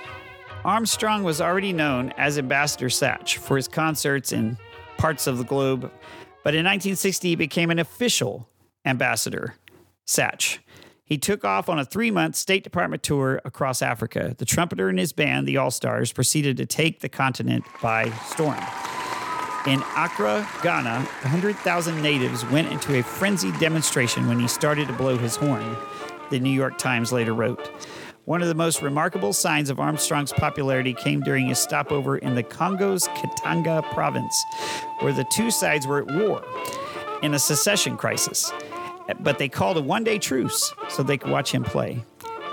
[SPEAKER 2] Armstrong was already known as Ambassador Satch for his concerts in parts of the globe, but in 1960 he became an official ambassador, Satch. He took off on a three month State Department tour across Africa. The trumpeter and his band, the All Stars, proceeded to take the continent by storm. In Accra, Ghana, 100,000 natives went into a frenzied demonstration when he started to blow his horn. the New York Times later wrote. One of the most remarkable signs of Armstrong's popularity came during his stopover in the Congo's Katanga province, where the two sides were at war in a secession crisis. But they called a one day truce so they could watch him play.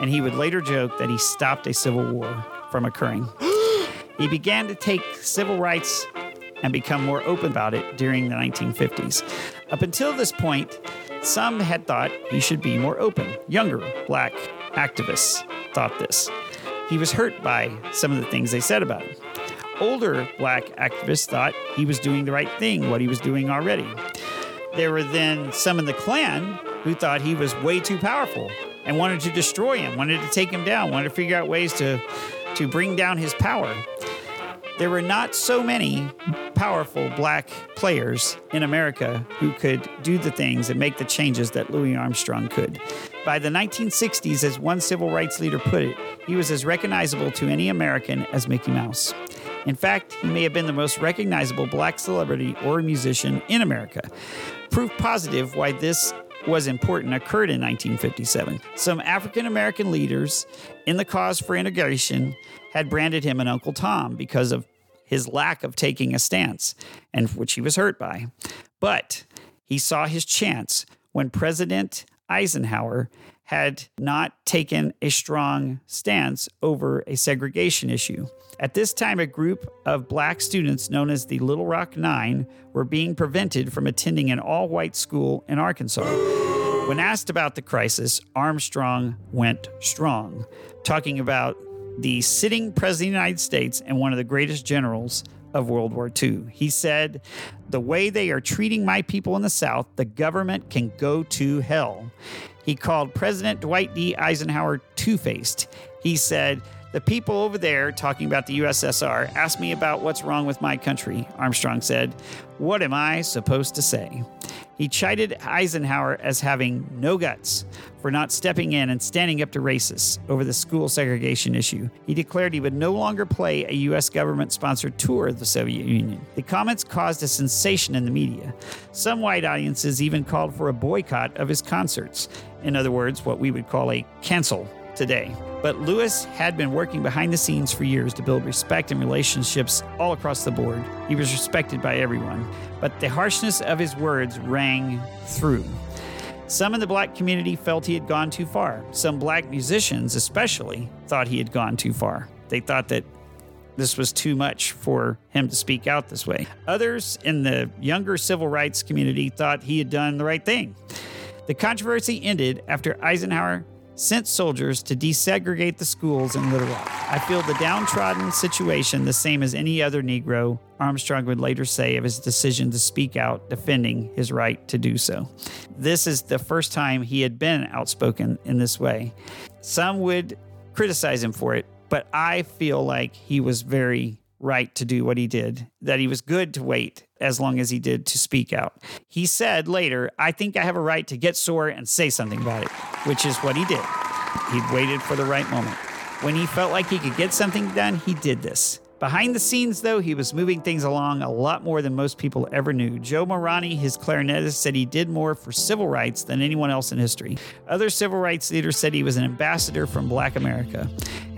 [SPEAKER 2] And he would later joke that he stopped a civil war from occurring. he began to take civil rights and become more open about it during the 1950s. Up until this point, some had thought he should be more open. Younger black activists thought this. He was hurt by some of the things they said about him. Older black activists thought he was doing the right thing, what he was doing already. There were then some in the Klan who thought he was way too powerful and wanted to destroy him, wanted to take him down, wanted to figure out ways to, to bring down his power. There were not so many powerful black players in America who could do the things and make the changes that Louis Armstrong could. By the 1960s, as one civil rights leader put it, he was as recognizable to any American as Mickey Mouse. In fact, he may have been the most recognizable black celebrity or musician in America. Proof positive why this was important occurred in 1957. Some African American leaders in the cause for integration had branded him an Uncle Tom because of his lack of taking a stance, and which he was hurt by. But he saw his chance when President Eisenhower had not taken a strong stance over a segregation issue. At this time, a group of black students known as the Little Rock Nine were being prevented from attending an all white school in Arkansas. When asked about the crisis, Armstrong went strong, talking about the sitting president of the United States and one of the greatest generals of World War II. He said, The way they are treating my people in the South, the government can go to hell. He called President Dwight D. Eisenhower two faced. He said, the people over there talking about the USSR asked me about what's wrong with my country. Armstrong said, What am I supposed to say? He chided Eisenhower as having no guts for not stepping in and standing up to racists over the school segregation issue. He declared he would no longer play a U.S. government sponsored tour of the Soviet Union. The comments caused a sensation in the media. Some white audiences even called for a boycott of his concerts. In other words, what we would call a cancel today. But Louis had been working behind the scenes for years to build respect and relationships all across the board. He was respected by everyone, but the harshness of his words rang through. Some in the black community felt he had gone too far. Some black musicians, especially, thought he had gone too far. They thought that this was too much for him to speak out this way. Others in the younger civil rights community thought he had done the right thing. The controversy ended after Eisenhower sent soldiers to desegregate the schools in Little Rock. I feel the downtrodden situation the same as any other Negro, Armstrong would later say of his decision to speak out defending his right to do so. This is the first time he had been outspoken in this way. Some would criticize him for it, but I feel like he was very right to do what he did, that he was good to wait as long as he did to speak out. He said later, I think I have a right to get sore and say something about it, which is what he did. He waited for the right moment. When he felt like he could get something done, he did this. Behind the scenes, though, he was moving things along a lot more than most people ever knew. Joe Muranyi, his clarinetist, said he did more for civil rights than anyone else in history. Other civil rights leaders said he was an ambassador from Black America.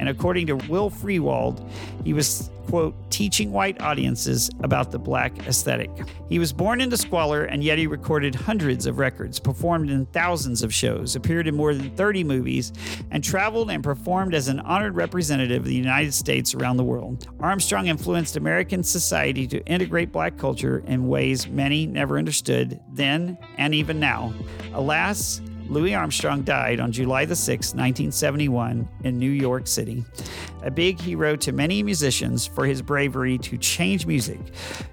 [SPEAKER 2] And according to Will Friedwald, he was quote, teaching white audiences about the black aesthetic. He was born into squalor, and yet he recorded hundreds of records, performed in thousands of shows, appeared in more than 30 movies, and traveled and performed as an honored representative of the United States around the world. Armstrong influenced American society to integrate black culture in ways many never understood then and even now. Alas, Louis Armstrong died on July the 6th, 1971, in New York City. A big hero to many musicians for his bravery to change music,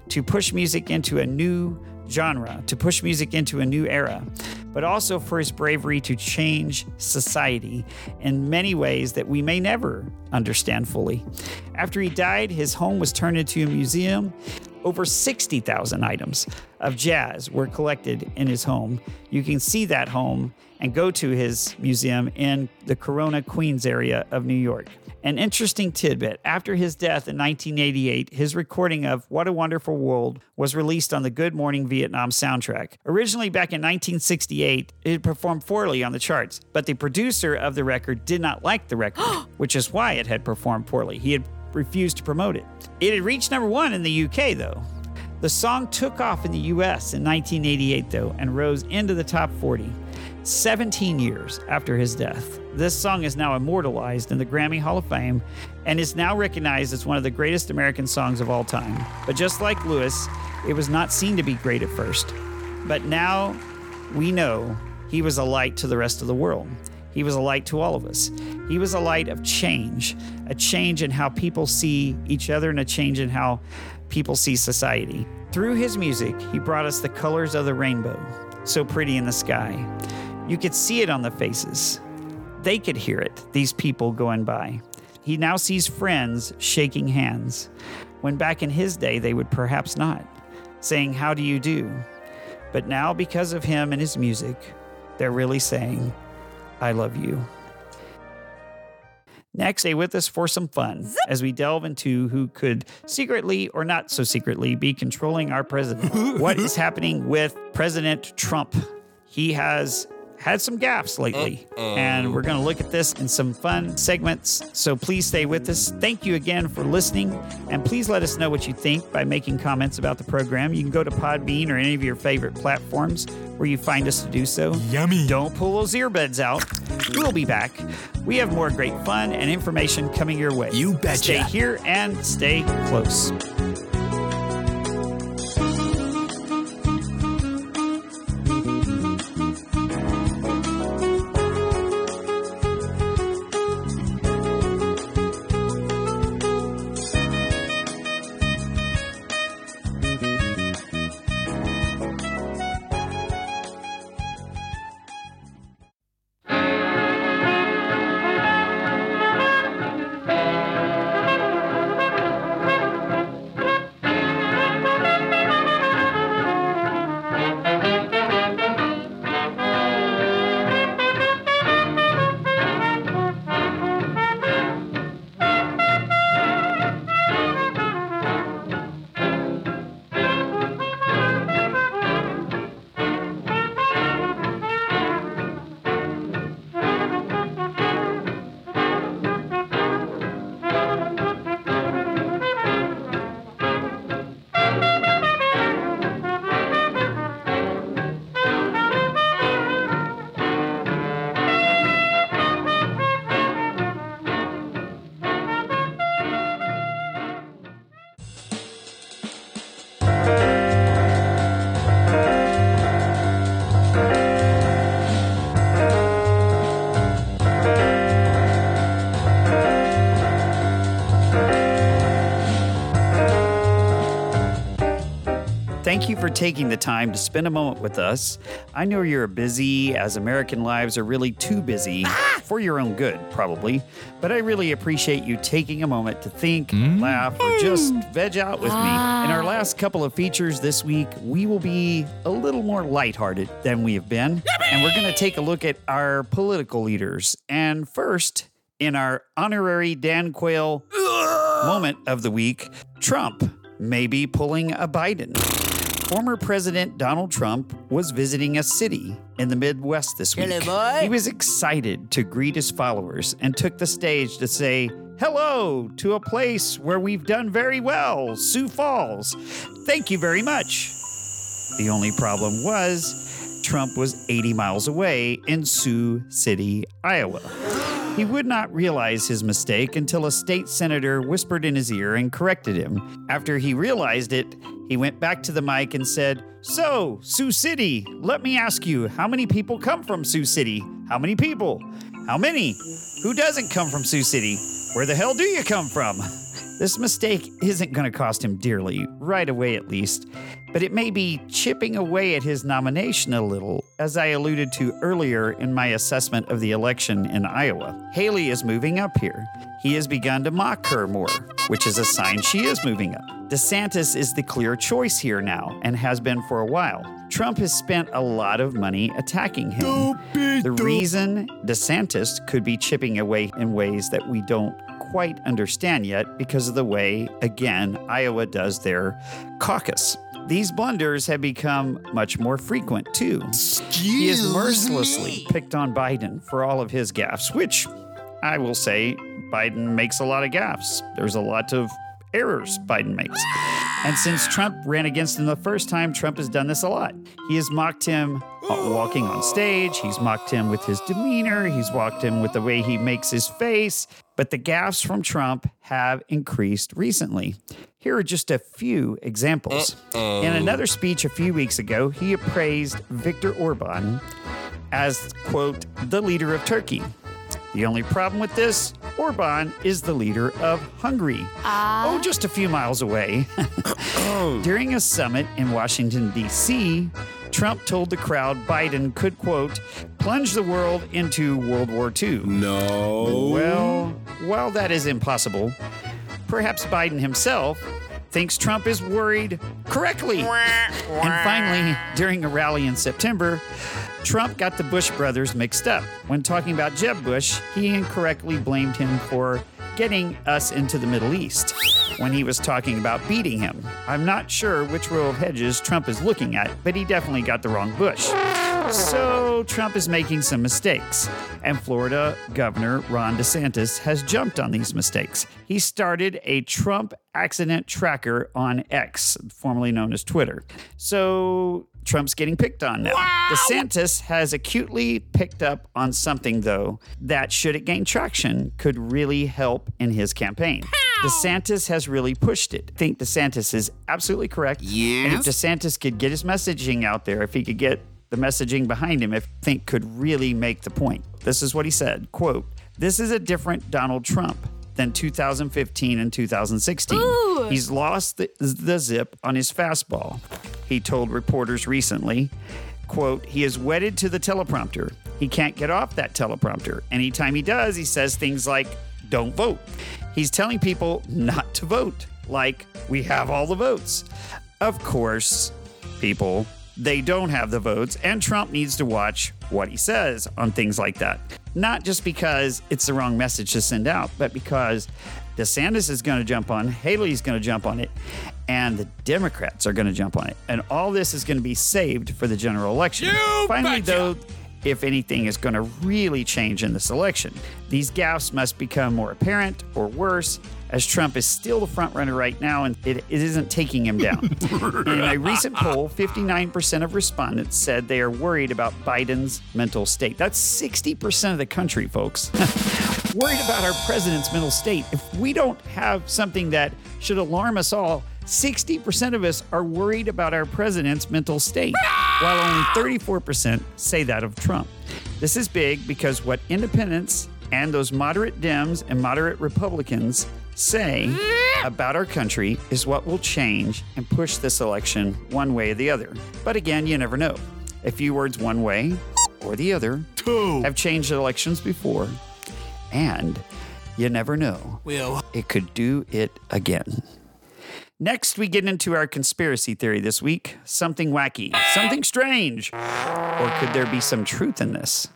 [SPEAKER 2] to push music into a new genre, to push music into a new era, but also for his bravery to change society in many ways that we may never understand fully. After he died, his home was turned into a museum Over 60,000 items of jazz were collected in his home. You can see that home and go to his museum in the Corona, Queens area of New York. An interesting tidbit after his death in 1988, his recording of What a Wonderful World was released on the Good Morning Vietnam soundtrack. Originally back in 1968, it performed poorly on the charts, but the producer of the record did not like the record, which is why it had performed poorly. He had refused to promote it. It had reached number one in the UK, though. The song took off in the US in 1988, though, and rose into the top 40. 17 years after his death. This song is now immortalized in the Grammy Hall of Fame and is now recognized as one of the greatest American songs of all time. But just like Louis, it was not seen to be great at first. But now we know he was a light to the rest of the world. He was a light to all of us. He was a light of change, a change in how people see each other and a change in how people see society. Through his music, he brought us the colors of the rainbow, so pretty in the sky. You could see it on the faces. They could hear it, these people going by. He now sees friends shaking hands, when back in his day they would perhaps not, saying, How do you do? But now, because of him and his music, they're really saying, I love you. Next, stay with us for some fun as we delve into who could secretly or not so secretly be controlling our president. what is happening with President Trump? He has had some gaps lately, and we're going to look at this in some fun segments. So please stay with us. Thank you again for listening, and please let us know what you think by making comments about the program. You can go to Podbean or any of your favorite platforms where you find us to do so.
[SPEAKER 4] Yummy.
[SPEAKER 2] Don't pull those earbuds out. We'll be back. We have more great fun and information coming your way.
[SPEAKER 4] You betcha.
[SPEAKER 2] Stay here and stay close. Thank you for taking the time to spend a moment with us. I know you're busy, as American lives are really too busy ah! for your own good, probably. But I really appreciate you taking a moment to think, hmm? laugh, or just veg out with me. In our ah. last couple of features this week, we will be a little more lighthearted than we have been. And we're going to take a look at our political leaders. And first, in our honorary Dan Quayle moment of the week, Trump may be pulling a Biden. Former President Donald Trump was visiting a city in the Midwest this week.
[SPEAKER 4] Hello.
[SPEAKER 2] He was excited to greet his followers and took the stage to say, Hello to a place where we've done very well, Sioux Falls. Thank you very much. The only problem was Trump was 80 miles away in Sioux City, Iowa. He would not realize his mistake until a state senator whispered in his ear and corrected him. After he realized it, he went back to the mic and said, So, Sioux City, let me ask you, how many people come from Sioux City? How many people? How many? Who doesn't come from Sioux City? Where the hell do you come from? This mistake isn't going to cost him dearly, right away at least, but it may be chipping away at his nomination a little, as I alluded to earlier in my assessment of the election in Iowa. Haley is moving up here. He has begun to mock her more, which is a sign she is moving up. DeSantis is the clear choice here now and has been for a while. Trump has spent a lot of money attacking him. The reason DeSantis could be chipping away in ways that we don't quite understand yet because of the way, again, Iowa does their caucus. These blunders have become much more frequent too. He has mercilessly picked on Biden for all of his gaffes, which I will say Biden makes a lot of gaffes. There's a lot of errors Biden makes. And since Trump ran against him the first time, Trump has done this a lot. He has mocked him walking on stage, he's mocked him with his demeanor, he's mocked him with the way he makes his face. But the gaffes from Trump have increased recently. Here are just a few examples. In another speech a few weeks ago, he appraised Viktor Orban as, quote, the leader of Turkey. The only problem with this, Orban is the leader of Hungary. Ah. Oh, just a few miles away. During a summit in Washington, D.C., Trump told the crowd Biden could, quote, plunge the world into World War II.
[SPEAKER 4] No.
[SPEAKER 2] Well, while that is impossible, perhaps Biden himself thinks Trump is worried correctly. And finally, during a rally in September, Trump got the Bush brothers mixed up. When talking about Jeb Bush, he incorrectly blamed him for getting us into the Middle East when he was talking about beating him. I'm not sure which row of hedges Trump is looking at, but he definitely got the wrong Bush. So Trump is making some mistakes, and Florida Governor Ron DeSantis has jumped on these mistakes. He started a Trump accident tracker on X, formerly known as Twitter. So Trump's getting picked on now. DeSantis has acutely picked up on something, though, that should it gain traction, could really help in his campaign. DeSantis has really pushed it. I think DeSantis is absolutely correct. And if DeSantis could get his messaging out there, if he could get the messaging behind him, if I think could really make the point. This is what he said, quote, "This is a different Donald Trump than 2015 and 2016. He's lost the, the zip on his fastball." He told reporters recently, quote, "He is wedded to the teleprompter. He can't get off that teleprompter. Anytime he does, he says things like, "Don't vote." He's telling people not to vote, like, "We have all the votes." Of course, people they don't have the votes, and Trump needs to watch what he says on things like that. Not just because it's the wrong message to send out, but because DeSantis is going to jump on, Haley's going to jump on it, and the Democrats are going to jump on it. And all this is going to be saved for the general election.
[SPEAKER 4] You
[SPEAKER 2] Finally,
[SPEAKER 4] betcha.
[SPEAKER 2] though, if anything is going to really change in this election. These gaffes must become more apparent or worse, as Trump is still the front runner right now and it, it isn't taking him down. in a recent poll, 59% of respondents said they are worried about Biden's mental state. That's 60% of the country, folks. worried about our president's mental state. If we don't have something that should alarm us all, 60% of us are worried about our president's mental state, while only 34% say that of Trump. This is big because what independents and those moderate Dems and moderate Republicans say about our country is what will change and push this election one way or the other. But again, you never know. A few words one way or the other Two. have changed elections before, and you never know.
[SPEAKER 4] Well,
[SPEAKER 2] It could do it again. Next, we get into our conspiracy theory this week something wacky, something strange. Or could there be some truth in this?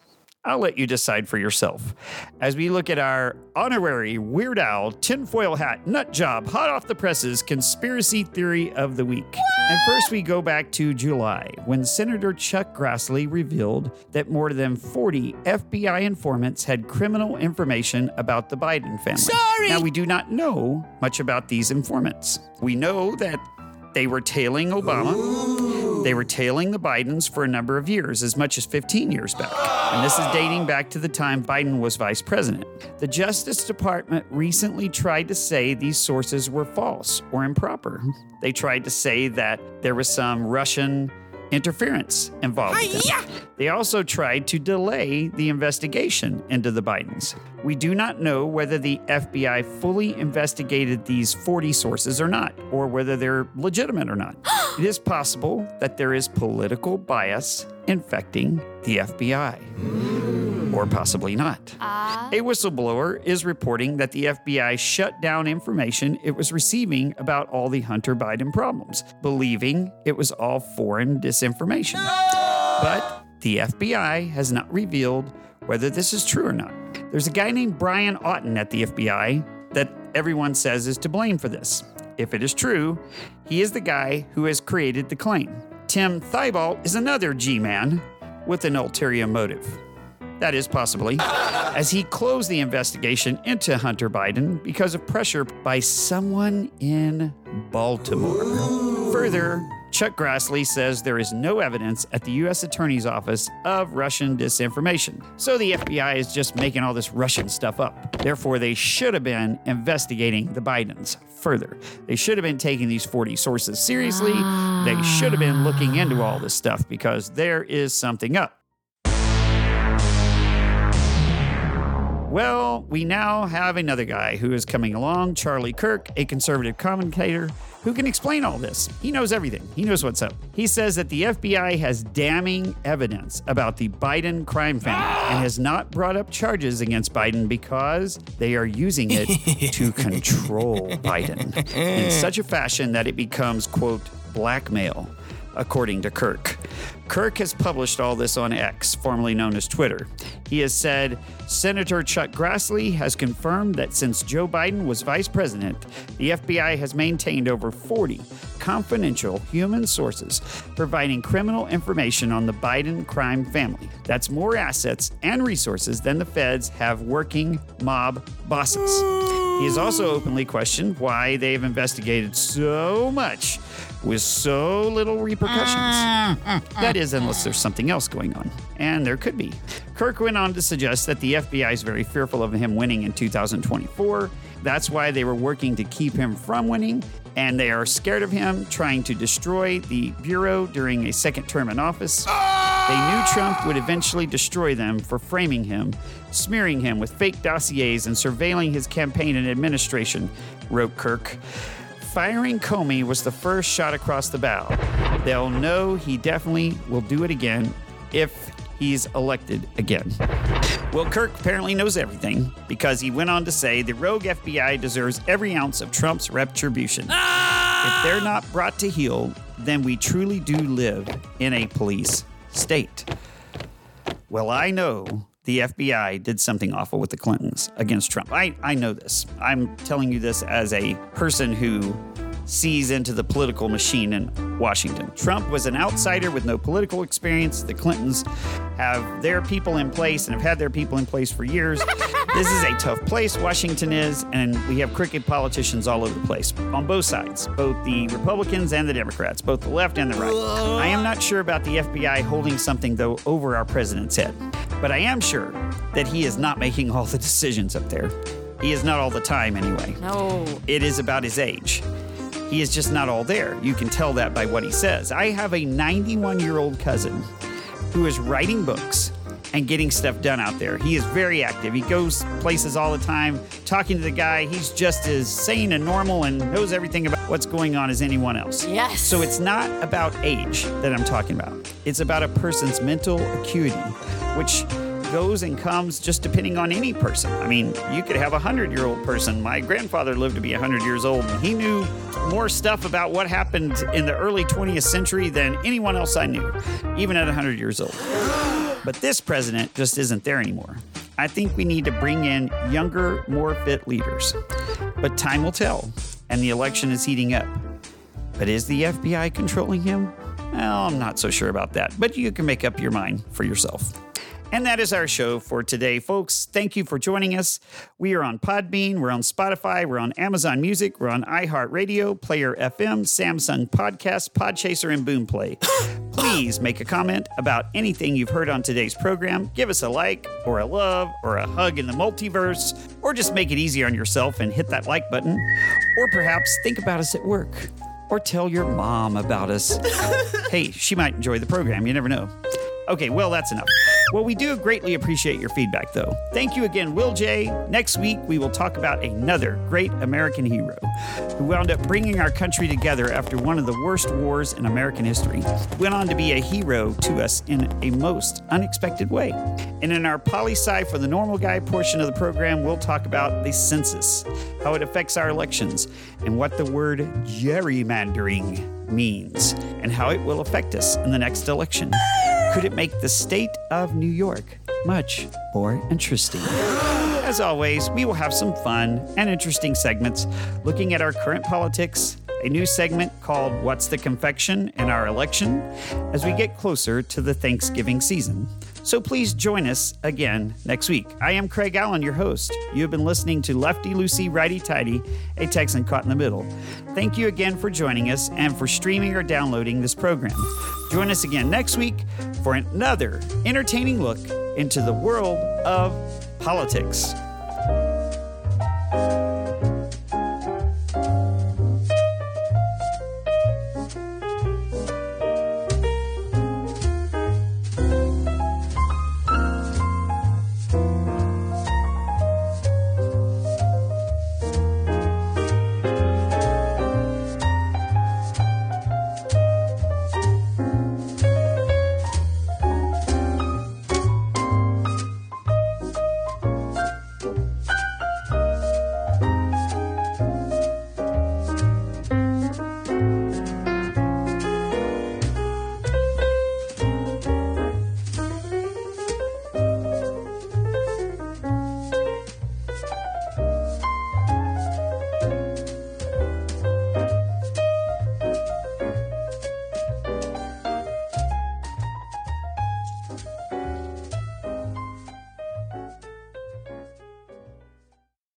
[SPEAKER 2] I'll let you decide for yourself. As we look at our honorary Weird Owl tinfoil hat nut job hot off the presses conspiracy theory of the week. And first, we go back to July when Senator Chuck Grassley revealed that more than 40 FBI informants had criminal information about the Biden family.
[SPEAKER 4] Sorry!
[SPEAKER 2] Now, we do not know much about these informants. We know that they were tailing Obama. They were tailing the Bidens for a number of years, as much as 15 years back. And this is dating back to the time Biden was vice president. The Justice Department recently tried to say these sources were false or improper. They tried to say that there was some Russian interference involved. them. They also tried to delay the investigation into the Bidens. We do not know whether the FBI fully investigated these 40 sources or not, or whether they're legitimate or not. it is possible that there is political bias infecting the FBI. Or possibly not. A whistleblower is reporting that the FBI shut down information it was receiving about all the Hunter Biden problems, believing it was all foreign disinformation. But the FBI has not revealed whether this is true or not. There's a guy named Brian Auten at the FBI that everyone says is to blame for this. If it is true, he is the guy who has created the claim. Tim Thibault is another G man with an ulterior motive. That is possibly, as he closed the investigation into Hunter Biden because of pressure by someone in Baltimore. Further, Chuck Grassley says there is no evidence at the U.S. Attorney's Office of Russian disinformation. So the FBI is just making all this Russian stuff up. Therefore, they should have been investigating the Bidens further. They should have been taking these 40 sources seriously. They should have been looking into all this stuff because there is something up. Well, we now have another guy who is coming along, Charlie Kirk, a conservative commentator who can explain all this. He knows everything, he knows what's up. He says that the FBI has damning evidence about the Biden crime family and has not brought up charges against Biden because they are using it to control Biden in such a fashion that it becomes, quote, blackmail according to Kirk. Kirk has published all this on X, formerly known as Twitter. He has said Senator Chuck Grassley has confirmed that since Joe Biden was vice president, the FBI has maintained over 40 confidential human sources providing criminal information on the Biden crime family. That's more assets and resources than the feds have working mob bosses. He has also openly questioned why they have investigated so much with so little repercussions. Mm, mm, that is, mm. unless there's something else going on. And there could be. Kirk went on to suggest that the FBI is very fearful of him winning in 2024. That's why they were working to keep him from winning, and they are scared of him trying to destroy the Bureau during a second term in office. They knew Trump would eventually destroy them for framing him, smearing him with fake dossiers, and surveilling his campaign and administration, wrote Kirk. Firing Comey was the first shot across the bow. They'll know he definitely will do it again if he's elected again. Well, Kirk apparently knows everything because he went on to say the rogue FBI deserves every ounce of Trump's retribution. If they're not brought to heel, then we truly do live in a police state. Well, I know the FBI did something awful with the Clintons against Trump. I, I know this. I'm telling you this as a person who sees into the political machine in Washington. Trump was an outsider with no political experience. The Clintons have their people in place and have had their people in place for years. this is a tough place, Washington is, and we have crooked politicians all over the place on both sides, both the Republicans and the Democrats, both the left and the right. I am not sure about the FBI holding something, though, over our president's head, but I am sure that he is not making all the decisions up there. He is not all the time, anyway.
[SPEAKER 4] No.
[SPEAKER 2] It is about his age. He is just not all there. You can tell that by what he says. I have a 91 year old cousin who is writing books and getting stuff done out there. He is very active. He goes places all the time, talking to the guy. He's just as sane and normal and knows everything about what's going on as anyone else.
[SPEAKER 4] Yes.
[SPEAKER 2] So it's not about age that I'm talking about. It's about a person's mental acuity, which goes and comes just depending on any person. I mean, you could have a 100 year old person. My grandfather lived to be 100 years old, and he knew more stuff about what happened in the early 20th century than anyone else I knew, even at 100 years old. But this president just isn't there anymore. I think we need to bring in younger, more fit leaders. But time will tell, and the election is heating up. But is the FBI controlling him? Well, I'm not so sure about that, but you can make up your mind for yourself. And that is our show for today, folks. Thank you for joining us. We are on Podbean, we're on Spotify, we're on Amazon Music, we're on iHeartRadio, Player FM, Samsung Podcast, Podchaser, and Boomplay. Please make a comment about anything you've heard on today's program. Give us a like, or a love, or a hug in the multiverse, or just make it easy on yourself and hit that like button. Or perhaps think about us at work, or tell your mom about us. hey, she might enjoy the program, you never know. Okay, well, that's enough. Well, we do greatly appreciate your feedback, though. Thank you again, Will J. Next week, we will talk about another great American hero who wound up bringing our country together after one of the worst wars in American history. Went on to be a hero to us in a most unexpected way. And in our poli sci for the normal guy portion of the program, we'll talk about the census, how it affects our elections, and what the word gerrymandering means, and how it will affect us in the next election. Could it make the state of New York much more interesting? As always, we will have some fun and interesting segments looking at our current politics, a new segment called What's the Confection in Our Election as we get closer to the Thanksgiving season. So please join us again next week. I am Craig Allen, your host. You have been listening to Lefty Loosey Righty Tighty, a Texan caught in the middle. Thank you again for joining us and for streaming or downloading this program. Join us again next week for another entertaining look into the world of politics.